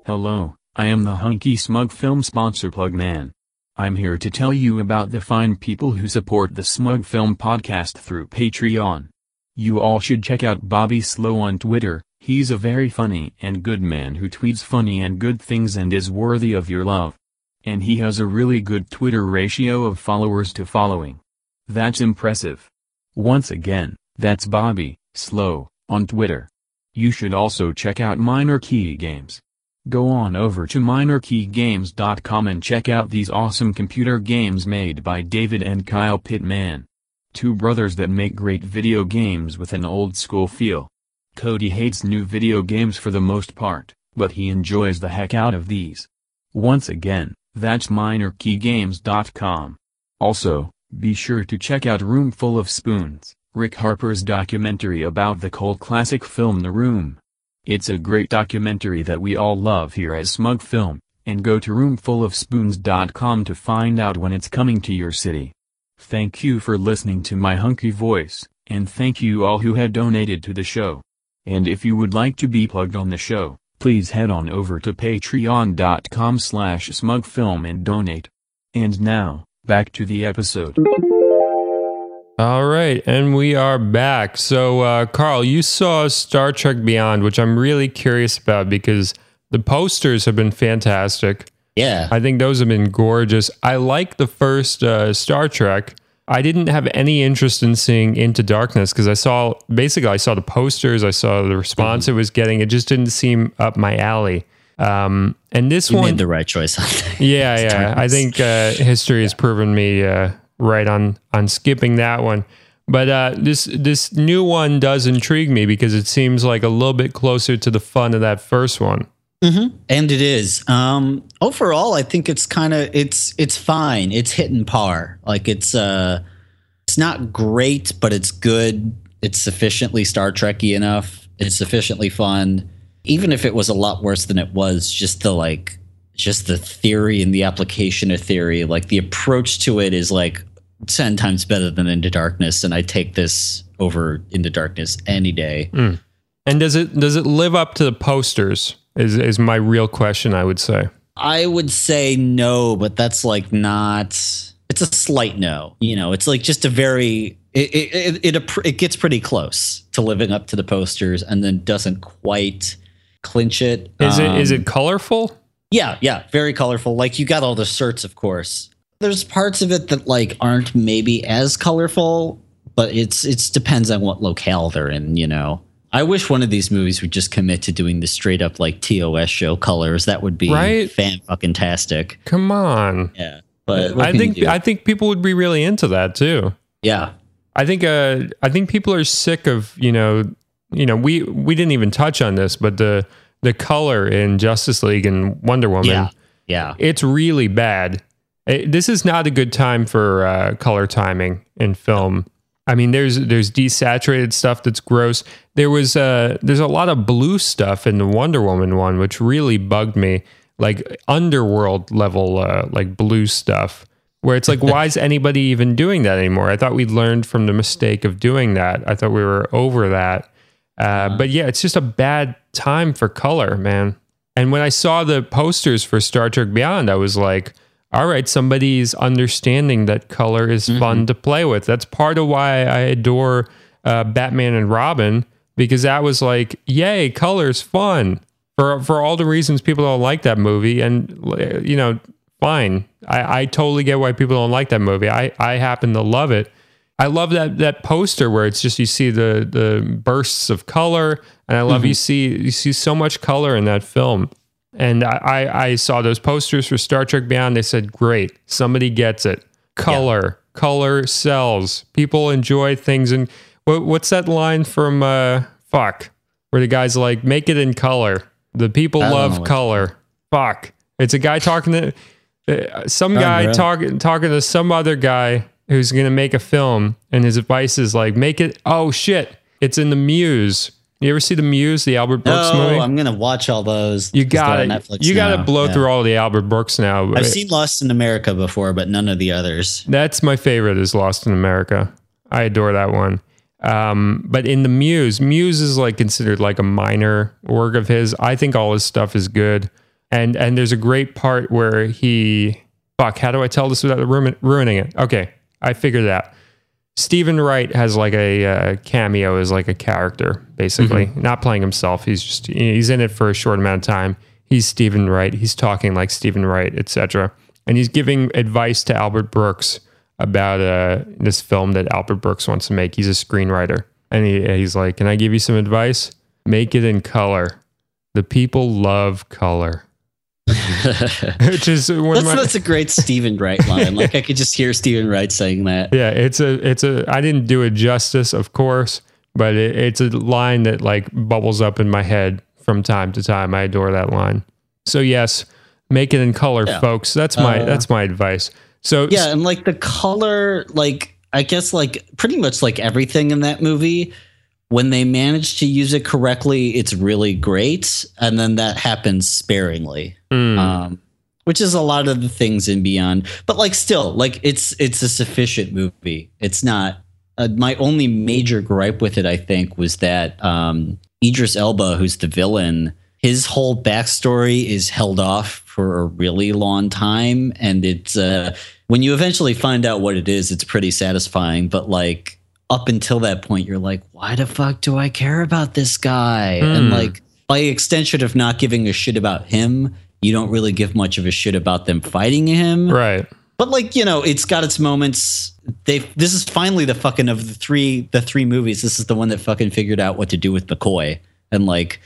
D: Hello, I am the Hunky Smug Film sponsor Plugman. I'm here to tell you about the fine people who support the Smug Film podcast through Patreon. You all should check out Bobby Slow on Twitter, he's a very funny and good man who tweets funny and good things and is worthy of your love. And he has a really good Twitter ratio of followers to following. That's impressive. Once again, that's Bobby, Slow, on Twitter. You should also check out Minor Key Games. Go on over to minorkeygames.com and check out these awesome computer games made by David and Kyle Pittman. Two brothers that make great video games with an old school feel. Cody hates new video games for the most part, but he enjoys the heck out of these. Once again, that's minorkeygames.com. Also, be sure to check out Room Full of Spoons, Rick Harper's documentary about the cult classic film The Room. It's a great documentary that we all love here at Smug Film, and go to roomfulofspoons.com to find out when it's coming to your city. Thank you for listening to my hunky voice, and thank you all who have donated to the show. And if you would like to be plugged on the show, please head on over to patreon.com slash smugfilm and donate. And now, back to the episode.
A: All right, and we are back. So, uh, Carl, you saw Star Trek Beyond, which I'm really curious about because the posters have been fantastic.
B: Yeah.
A: I think those have been gorgeous. I like the first uh, Star Trek. I didn't have any interest in seeing Into Darkness because I saw basically I saw the posters, I saw the response it was getting. It just didn't seem up my alley. Um, and this
B: you
A: one,
B: made the right choice
A: yeah, yeah. I think uh, history has proven me uh, right on on skipping that one. But uh, this this new one does intrigue me because it seems like a little bit closer to the fun of that first one.
B: and it is. Um, overall, I think it's kind of it's it's fine. It's hitting par. Like it's uh, it's not great, but it's good. It's sufficiently Star Trekky enough. It's sufficiently fun. Even if it was a lot worse than it was, just the like, just the theory and the application of theory, like the approach to it is like ten times better than Into Darkness, and I take this over Into Darkness any day.
A: And does it does it live up to the posters? Is is my real question? I would say.
B: I would say no, but that's like not. It's a slight no. You know, it's like just a very. It it it, it, it gets pretty close to living up to the posters, and then doesn't quite clinch it.
A: Is it is
B: Um,
A: it colorful?
B: Yeah, yeah, very colorful. Like you got all the shirts, of course. There's parts of it that like aren't maybe as colorful, but it's it's depends on what locale they're in. You know. I wish one of these movies would just commit to doing the straight up like TOS show colors. That would be
A: Right?
B: fan fucking tastic.
A: Come on.
B: Yeah. But
A: I think? I think people would be really into that too.
B: yeah.
A: I think uh I think people are sick of, you know, you know, we we didn't even touch on this, but the the color in Justice League and Wonder Woman,
B: Yeah. Yeah.
A: it's really bad. It- this is not a good time for uh, color timing in film. I mean, there's there's desaturated stuff that's gross. There was uh there's a lot of blue stuff in the Wonder Woman one, which really bugged me. Like underworld level, uh, like blue stuff, where it's like, why is anybody even doing that anymore? I thought we'd learned from the mistake of doing that. I thought we were over that. Uh, but yeah, it's just a bad time for color, man. And when I saw the posters for Star Trek Beyond, I was like, all right, somebody's understanding that color is fun to play with. That's part of why I adore uh, Batman and Robin because that was like, yay, color's fun for for all the reasons people don't like that movie. And uh, you know, fine, I, I totally get why people don't like that movie. I I happen to love it. I love that that poster where it's just you see the the bursts of color, and I love you see you see so much color in that film. And I, I saw those posters for Star Trek Beyond. They said, "Great, somebody gets it. Color, color sells. People enjoy things. And what, what's that line from uh, Fuck, where the guy's like, make it in color. The people love color. Fuck. It's a guy talking to uh, some
B: Oh,
A: guy talking talking to some other guy who's going to make a film, and his advice is like, make it. Oh shit! It's in the Muse. You ever see the Muse, the Albert Brooks
B: No,
A: movie?
B: I'm gonna watch all those.
A: You got it.
B: Netflix
A: You got to blow
B: Yeah.
A: through all the Albert Brooks now.
B: I've seen Lost in America before, but none of the others.
A: That's my favorite is Lost in America. I adore that one. Um, but in the Muse, Muse is like considered like a minor work of his. I think all his stuff is good. And and there's a great part where he fuck, how do I tell this without ruin, ruining it? Okay, I figured out. Steven Wright has like a uh, cameo as like a character, basically, not playing himself. He's just he's in it for a short amount of time. He's Steven Wright. He's talking like Steven Wright, etc. And he's giving advice to Albert Brooks about uh, this film that Albert Brooks wants to make. He's a screenwriter, and he, he's like, "Can I give you some advice? Make it in color. The people love color." Which is one of
B: That's
A: my,
B: that's a great Steven Wright line. Like I could just hear Steven Wright saying that.
A: Yeah, it's a it's a I didn't do it justice, of course, but it, it's a line that like bubbles up in my head from time to time. I adore that line. So yes, make it in color,
B: Yeah.
A: folks. That's my
B: Uh,
A: that's my advice. So
B: Yeah, and like the color, like I guess like pretty much like everything in that movie, when they manage to use it correctly, it's really great. And then that happens sparingly.
A: mm,
B: Um which is a lot of the things in beyond. But like still, like it's it's a sufficient movie. It's not uh, my only major gripe with it, I think, was that um, Idris Elba, who's the villain, his whole backstory is held off for a really long time, and it's uh, when you eventually find out what it is, it's pretty satisfying. But like up until that point, you're like, why the fuck do I care about this guy? And
A: Hmm.
B: like by extension of not giving a shit about him, you don't really give much of a shit about them fighting him.
A: right.
B: But like you know, it's got its moments. They this is finally the fucking of the three the three movies. This is the one that fucking figured out what to do with McCoy, and like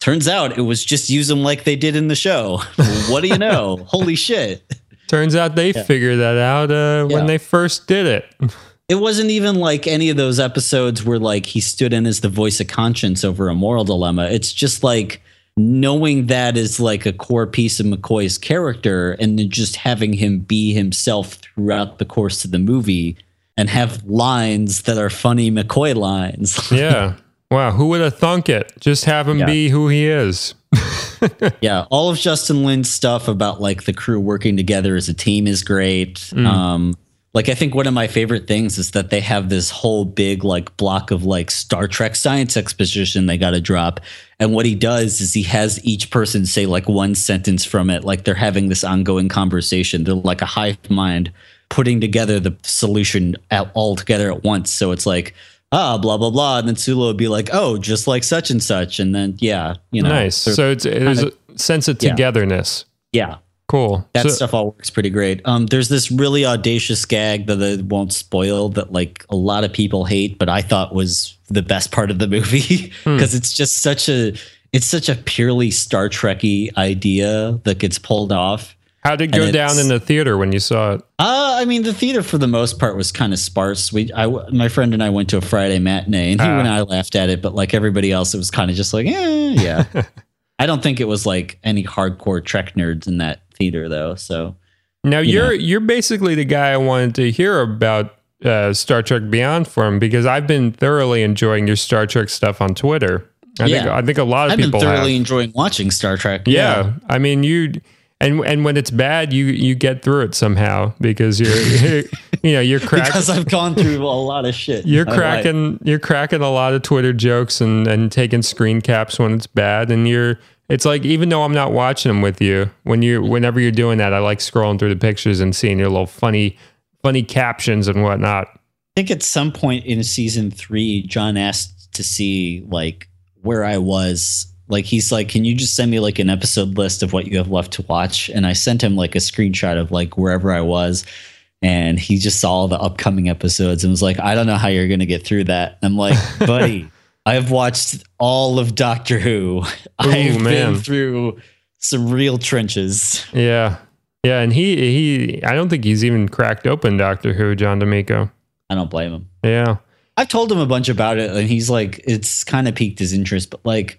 B: turns out it was just use them like they did in the show. what do you know? Holy shit!
A: Turns out they figured that out uh, when
B: Yeah.
A: they first did it.
B: It wasn't even like any of those episodes where like he stood in as the voice of conscience over a moral dilemma. It's just like knowing that is like a core piece of McCoy's character and then just having him be himself throughout the course of the movie and have lines that are funny McCoy lines.
A: Yeah. Wow. Who would have thunk it? Just have him
B: Yeah.
A: be who he is.
B: yeah, all of Justin Lin's stuff about like the crew working together as a team is great. Um like I think one of my favorite things is that they have this whole big like block of like Star Trek science exposition they got to drop. And what he does is he has each person say like one sentence from it like they're having this ongoing conversation. They're like a hive mind putting together the solution at, all together at once. So it's like ah blah blah blah and then Sulu would be like oh just like such and such and then yeah, you know.
A: nice. So it's there's a sense of
B: Yeah.
A: togetherness.
B: yeah.
A: Cool.
B: That
A: So-
B: stuff all works pretty great. Um, there's this really audacious gag that I won't spoil that like a lot of people hate, but I thought was the best part of the movie
A: Hmm.
B: because it's just such a it's such a purely Star Trekky idea that gets pulled off.
A: How did it go down in the theater when you saw it?
B: Uh, I mean, the theater for the most part was kind of sparse. We, I, my friend and I went to a Friday matinee, and he
A: Ah.
B: and I laughed at it, but like everybody else, it was kind of just like, eh, yeah. I don't think it was like any hardcore Trek nerds in that theater though. So
A: Now
B: you
A: you're
B: know.
A: you're basically the guy I wanted to hear about uh, Star Trek Beyond from because I've been thoroughly enjoying your Star Trek stuff on Twitter. I think
B: Yeah.
A: I think a lot of
B: I've been
A: people
B: thoroughly
A: have.
B: enjoying watching Star Trek.
A: Yeah. I mean you and and when it's bad you you get through it somehow because you're you know you're cracking
B: because I've gone through a lot of shit.
A: you're cracking you're cracking a lot of Twitter jokes and and taking screen caps when it's bad and you're it's like even though I'm not watching them with you when you whenever you're doing that I like scrolling through the pictures and seeing your little funny funny captions and whatnot.
B: I think at some point in season three, John asked to see like where I was. Like he's like, "Can you just send me like an episode list of what you have left to watch?" And I sent him like a screenshot of like wherever I was, and he just saw the upcoming episodes and was like, "I don't know how you're gonna get through that." I'm like, "Buddy, I've watched all of Doctor Who. I've
A: man.
B: been through some real trenches."
A: Yeah. Yeah, and he he I don't think he's even cracked open Doctor Who, John D'Amico.
B: I don't blame him.
A: Yeah.
B: I've told him a bunch about it, and he's like, it's kind of piqued his interest. But like,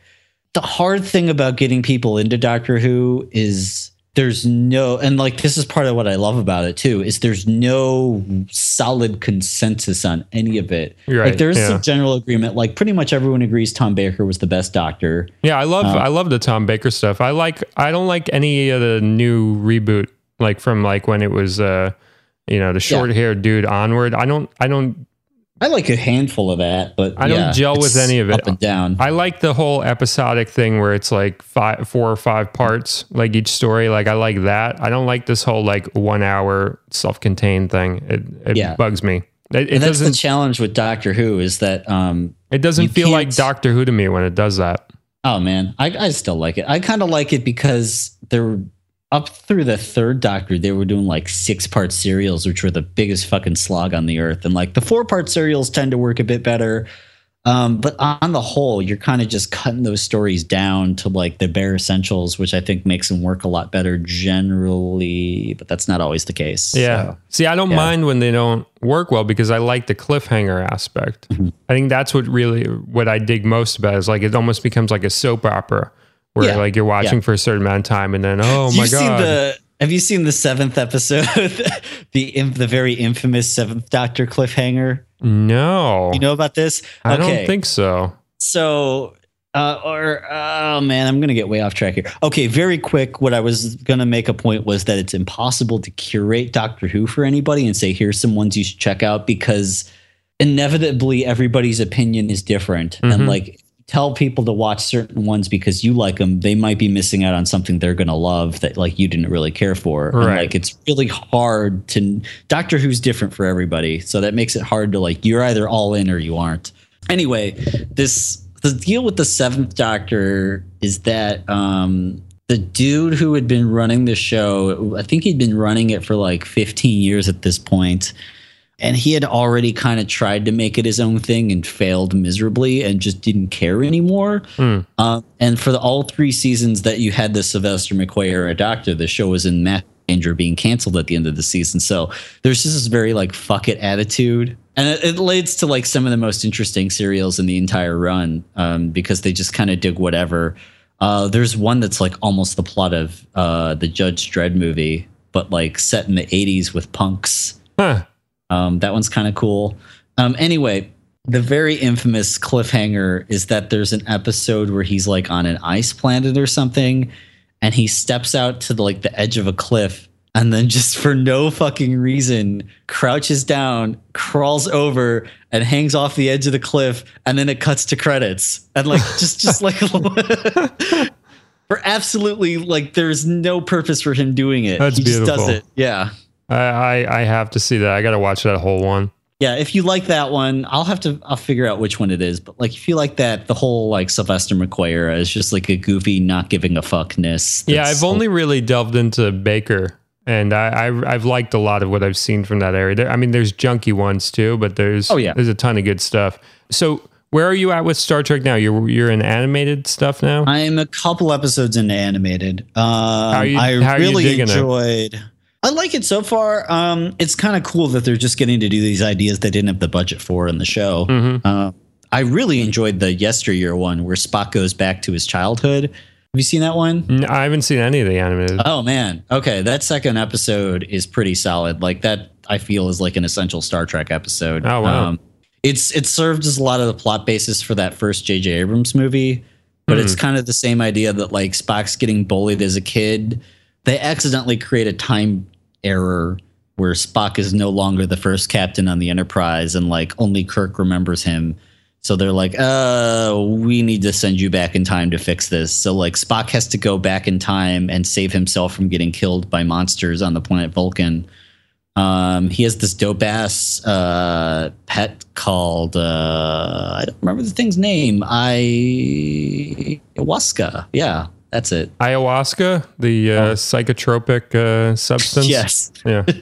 B: the hard thing about getting people into Doctor Who is there's no, and like, this is part of what I love about it too, is there's no solid consensus on any of it.
A: Right,
B: Like, there's
A: yeah.
B: a general agreement. Like, pretty much everyone agrees Tom Baker was the best Doctor.
A: Yeah, I love
B: Uh,
A: I love the Tom Baker stuff. I like I don't like any of the new reboot like from like when it was uh you know the short haired dude onward. I don't I don't
B: I like a handful of that, but
A: I don't gel with any of it.
B: Up and down.
A: I like the whole episodic thing where it's like five four or five parts like each story. Like I like that. I don't like this whole like one hour self contained thing. It it
B: Yeah.
A: bugs me. It, it
B: and that's the challenge with Doctor Who is that um,
A: it doesn't feel like Doctor Who to me when it does that.
B: Oh man, I, I still like it. I kind of like it because they're up through the third Doctor. They were doing like six part serials, which were the biggest fucking slog on the earth. And like the four part serials tend to work a bit better. Um, but on the whole, you're kind of just cutting those stories down to like the bare essentials, which I think makes them work a lot better generally. But that's not always the case.
A: Yeah.
B: So,
A: See, I don't
B: yeah.
A: mind when they don't work well because I like the cliffhanger aspect.
B: Mm-hmm.
A: I think that's what really what I dig most about is like it almost becomes like a soap opera where
B: Yeah.
A: like you're watching
B: Yeah.
A: for a certain amount of time and then oh my
B: You've
A: god.
B: seen the have you seen the seventh episode, the the very infamous seventh Doctor cliffhanger?
A: no.
B: You know about this?
A: I don't think so.
B: so. Uh, or oh man, I'm gonna get way off track here. Okay, very quick. What I was gonna make a point was that it's impossible to curate Doctor Who for anybody and say here's some ones you should check out because inevitably everybody's opinion is different and
A: Mhm.
B: like tell people to watch certain ones because you like them they might be missing out on something they're going to love that like you didn't really care for. And
A: Right.
B: like it's really hard to doctor who's different for everybody so that makes it hard to like you're either all in or you aren't. Anyway this the deal with the seventh doctor is that um the dude who had been running the show i think he'd been running it for like 15 years at this point and he had already kind of tried to make it his own thing and failed miserably and just didn't care anymore. Uh, and for the, all three seasons that you had the Sylvester McCoy era Doctor, the show was in massive danger being canceled at the end of the season. So there's just this very like fuck it attitude. And it, it leads to like some of the most interesting serials in the entire run um, because they just kind of dig whatever. Uh, there's one that's like almost the plot of uh, the Judge Dredd movie, but like set in the 80s with punks.
A: Huh.
B: Um, that one's kind of cool. Um, anyway, the very infamous cliffhanger is that there's an episode where he's like on an ice planet or something, and he steps out to the, like the edge of a cliff, and then just for no fucking reason crouches down, crawls over, and hangs off the edge of the cliff, and then it cuts to credits, and like just just like. For absolutely like, there's no purpose for him doing it.
A: That's
B: he just does it. Yeah.
A: I, I I have to see that. I got to watch that whole one.
B: Yeah, if you like that one, I'll have to I'll figure out which one it is. But like if you like that, the whole like Sylvester McCoy era is just like a goofy, not giving a fuckness.
A: Yeah, I've only really delved into Baker, and I, I I've liked a lot of what I've seen from that area. There, I mean, there's junky ones too, but there's
B: Oh, yeah.
A: there's a ton of good stuff. So where are you at with Star Trek now? You're you're in animated stuff now.
B: I'm a couple episodes into animated. Um,
A: you-
B: I
A: how are you
B: really
A: digging it?
B: I like it so far. Um, it's kind of cool that they're just getting to do these ideas they didn't have the budget for in the show.
A: Mhm.
B: Uh, I really enjoyed the yesteryear one where Spock goes back to his childhood. Have you seen that one?
A: No, I haven't seen any of the animated.
B: Oh man. Okay, that second episode is pretty solid. Like that I feel is like an essential Star Trek episode.
A: Oh, wow.
B: Um, it's it served as a lot of the plot basis for that first JJ Abrams movie, but
A: Hmm.
B: it's kind of the same idea that like Spock's getting bullied as a kid. They accidentally create a time error where Spock is no longer the first captain on the Enterprise and like only Kirk remembers him. So they're like, uh, we need to send you back in time to fix this. So like Spock has to go back in time and save himself from getting killed by monsters on the planet Vulcan. Um, he has this dope ass uh, pet called uh, I don't remember the thing's name. I Ayahuasca. Yeah, that's it.
A: Ayahuasca, the uh, psychotropic uh, substance.
B: Yes.
A: Yeah.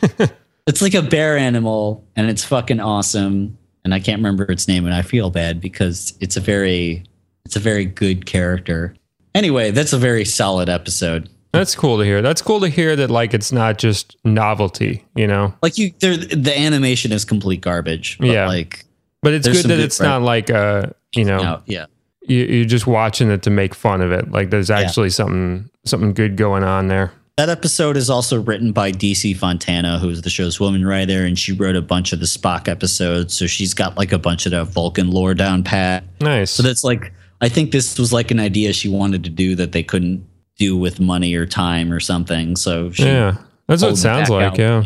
B: It's like a bear animal and it's fucking awesome. And I can't remember its name and I feel bad because it's a very it's a very good character. Anyway, that's a very solid episode.
A: That's cool to hear. That's cool to hear that like it's not just novelty, you know.
B: Like you, there, the animation is complete garbage. But
A: Yeah.
B: like
A: But it's good that
B: good-
A: it's not like uh, you know,
B: no, yeah,
A: you, you're just watching it to make fun of it. Like there's actually something something good going on there.
B: that episode is also written by DC Fontana, who's the show's woman writer, and she wrote a bunch of the Spock episodes. So she's got like a bunch of the Vulcan lore down pat.
A: Nice.
B: So that's like, I think this was like an idea she wanted to do that they couldn't do with money or time or something. So she
A: yeah. That's what it sounds like, yeah.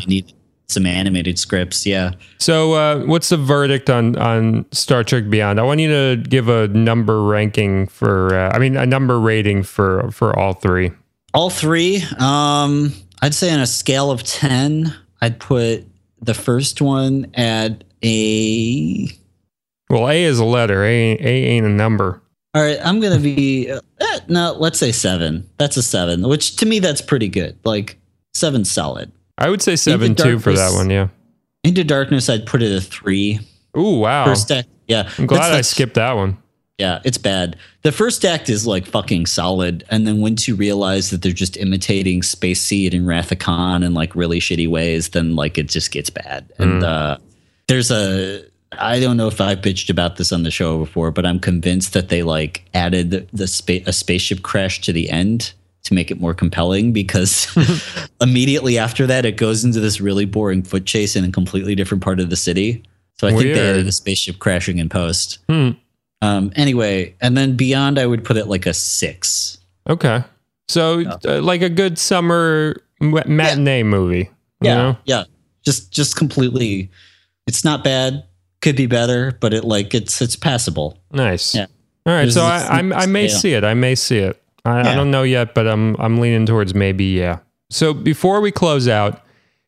B: Some animated scripts, yeah.
A: So, uh, what's the verdict on on Star Trek Beyond? I want you to give a number ranking for. Uh, I mean, a number rating for for all three.
B: All three, um, I'd say on a scale of 10, I'd put the first one at a.
A: Well, A is a letter. A, a ain't a number.
B: All right, I'm going to be. Uh, eh, no, let's say seven. That's a seven, which to me, that's pretty good. Like, seven solid.
A: I would say seven two for that one. Yeah.
B: Into Darkness, I'd put it a three.
A: Ooh, wow.
B: First act, yeah.
A: I'm glad I skipped that one.
B: Yeah, it's bad. The first act is like fucking solid, and then once you realize that they're just imitating Space Seed and Wrath of Khan in like really shitty ways, then like it just gets bad. And uh, there's a I don't know if I bitched about this on the show before, but I'm convinced that they like added the, the spa- a spaceship crash to the end to make it more compelling because immediately after that it goes into this really boring foot chase in a completely different part of the city. So I think they
A: Weird.
B: added a spaceship crashing in post.
A: Hmm.
B: Um, anyway, and then beyond, I would put it like a six.
A: Okay. So, uh, like a good summer ma- matinee movie. You know?
B: yeah, just just completely. It's not bad. Could be better, but it like it's it's passable.
A: Nice.
B: Yeah.
A: All right.
B: There's
A: So I, I, I may
B: yeah.
A: see it. I may see it. I, I don't know yet, but I'm I'm leaning towards maybe. Yeah. So before we close out,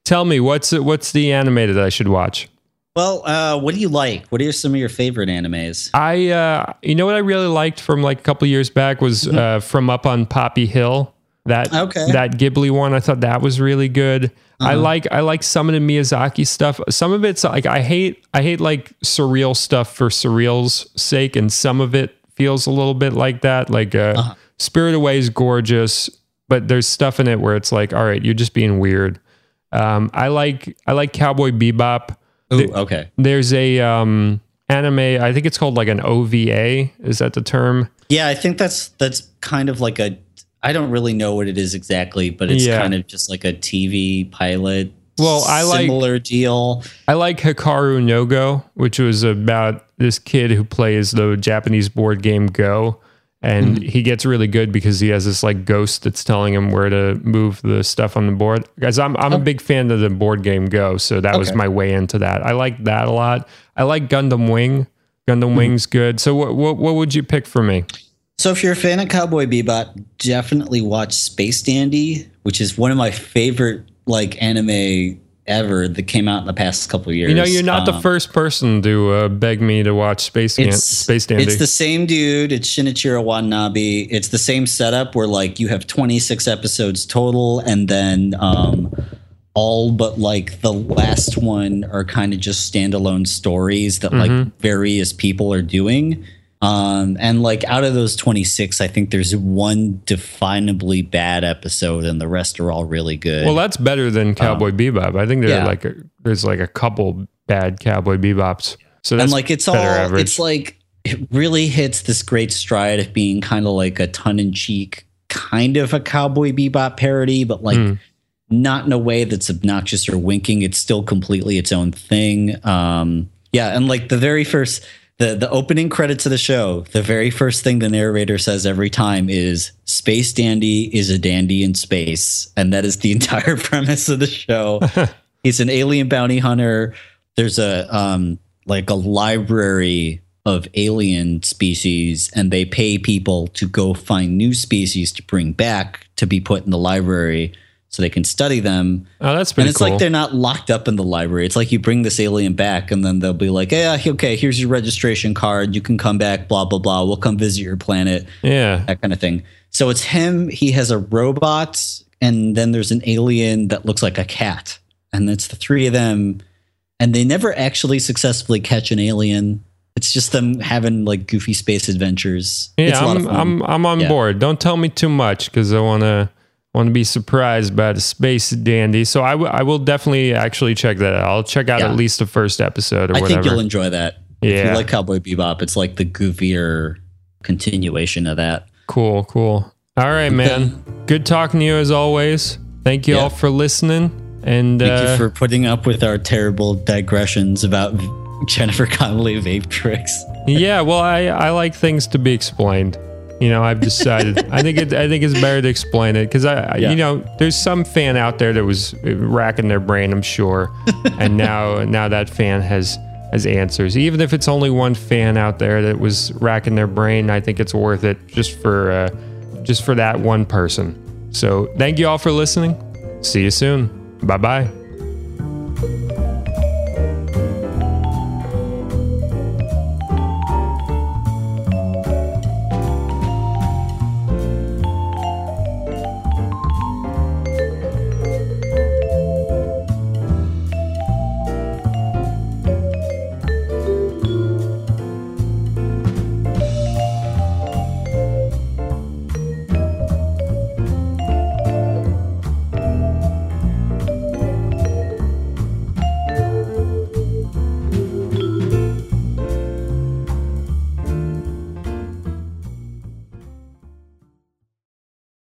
A: tell me what's what's the animated I should watch.
B: Well, uh, what do you like? What are some of your favorite animes?
A: I uh, you know what I really liked from like a couple years back was uh, from Up on Poppy Hill. That
B: Mm-hmm. Okay. Uh-huh.
A: that Ghibli one. I thought that was really good. I like I like some of the Miyazaki stuff. Some of it's like I hate I hate like surreal stuff for surreal's sake, and some of it feels a little bit like that. Like uh,
B: Uh-huh.
A: Spirit Away is gorgeous, but there's stuff in it where it's like, all right, you're just being weird. Um, I like I like Cowboy Bebop.
B: Ooh, okay.
A: There's a um, anime. I think it's called like an OVA. Is that the term?
B: Yeah, I think that's that's kind of like a. I don't really know what it is exactly, but it's
A: Yeah.
B: kind of just like a TV pilot.
A: Well, I like-
B: similar deal.
A: I like Hikaru no Go, which was about this kid who plays the Japanese board game Go. And
B: Mm-hmm.
A: he gets really good because he has this like ghost that's telling him where to move the stuff on the board. Guys, I'm I'm a big fan of the board game Go, so that was
B: Oh.
A: My way into that. I like that a lot. I like Gundam Wing. Gundam
B: Mm-hmm.
A: Wing's good. So what, what what would you pick for me?
B: So if you're a fan of Cowboy Bebop, definitely watch Space Dandy, which is one of my favorite like anime ever that came out in the past couple of years.
A: You know, you're not the
B: Um,
A: first person to uh, beg me to watch Space
B: It's
A: Space Dandy.
B: It's the same dude. It's Shinichiro Watanabe. It's the same setup where like you have 26 episodes total, and then um, all but like the last one are kind of just standalone stories that
A: Mm-hmm.
B: like various people are doing. Um, and like out of those 26, I think there's one definably bad episode, and the rest are all really good.
A: Well, that's better than Cowboy Bebop. I think there
B: Um, yeah.
A: are like a, there's like a couple bad Cowboy Bebops. So that's
B: and like it's all
A: average.
B: it's like it really hits this great stride of being kind of like a tongue-in-cheek kind of a cowboy bebop parody but like
A: Hmm.
B: not in a way that's obnoxious or winking it's still completely its own thing um yeah and like the very first the the opening credits of the show the very first thing the narrator says every time is space dandy is a dandy in space. And that is the entire premise of the show. He's an alien bounty hunter. There's a um like a library of alien species and they pay people to go find new species to bring back to be put in the library so they can study them
A: oh, that's pretty.
B: and it's
A: cool.
B: like they're not locked up in the library it's like you bring this alien back and then they'll be like yeah uh, okay here's your registration card you can come back blah blah blah we'll come visit your planet
A: yeah.
B: that kind of thing. So it's him. He has a robot, and then there's an alien that looks like a cat, and it's the three of them. And they never actually successfully catch an alien. It's just them having like goofy space adventures. it's
A: Yeah, I'm,
B: of fun.
A: I'm I'm on
B: Yeah.
A: board. Don't tell me too much because I want to want to be surprised by the space dandy. So I, w- I will definitely actually check that out. I'll check out
B: Yeah.
A: at least the first episode or
B: I
A: whatever.
B: think you'll enjoy that. If
A: Yeah.
B: you like Cowboy Bebop, it's like the goofier continuation of that.
A: Cool, cool. All right, man. Good talking to you as always. Thank you
B: Yeah.
A: all for listening. And
B: Thank
A: uh,
B: you for putting up with our terrible digressions about Jennifer Connelly vape tricks.
A: yeah, well, I, I like things to be explained. You know, I've decided. I think it. I think it's better to explain it because I,
B: Yeah.
A: you know, there's some fan out there that was racking their brain. I'm sure, and now now that fan has has answers. Even if it's only one fan out there that was racking their brain, I think it's worth it just for uh, just for that one person. So thank you all for listening. See you soon. Bye bye.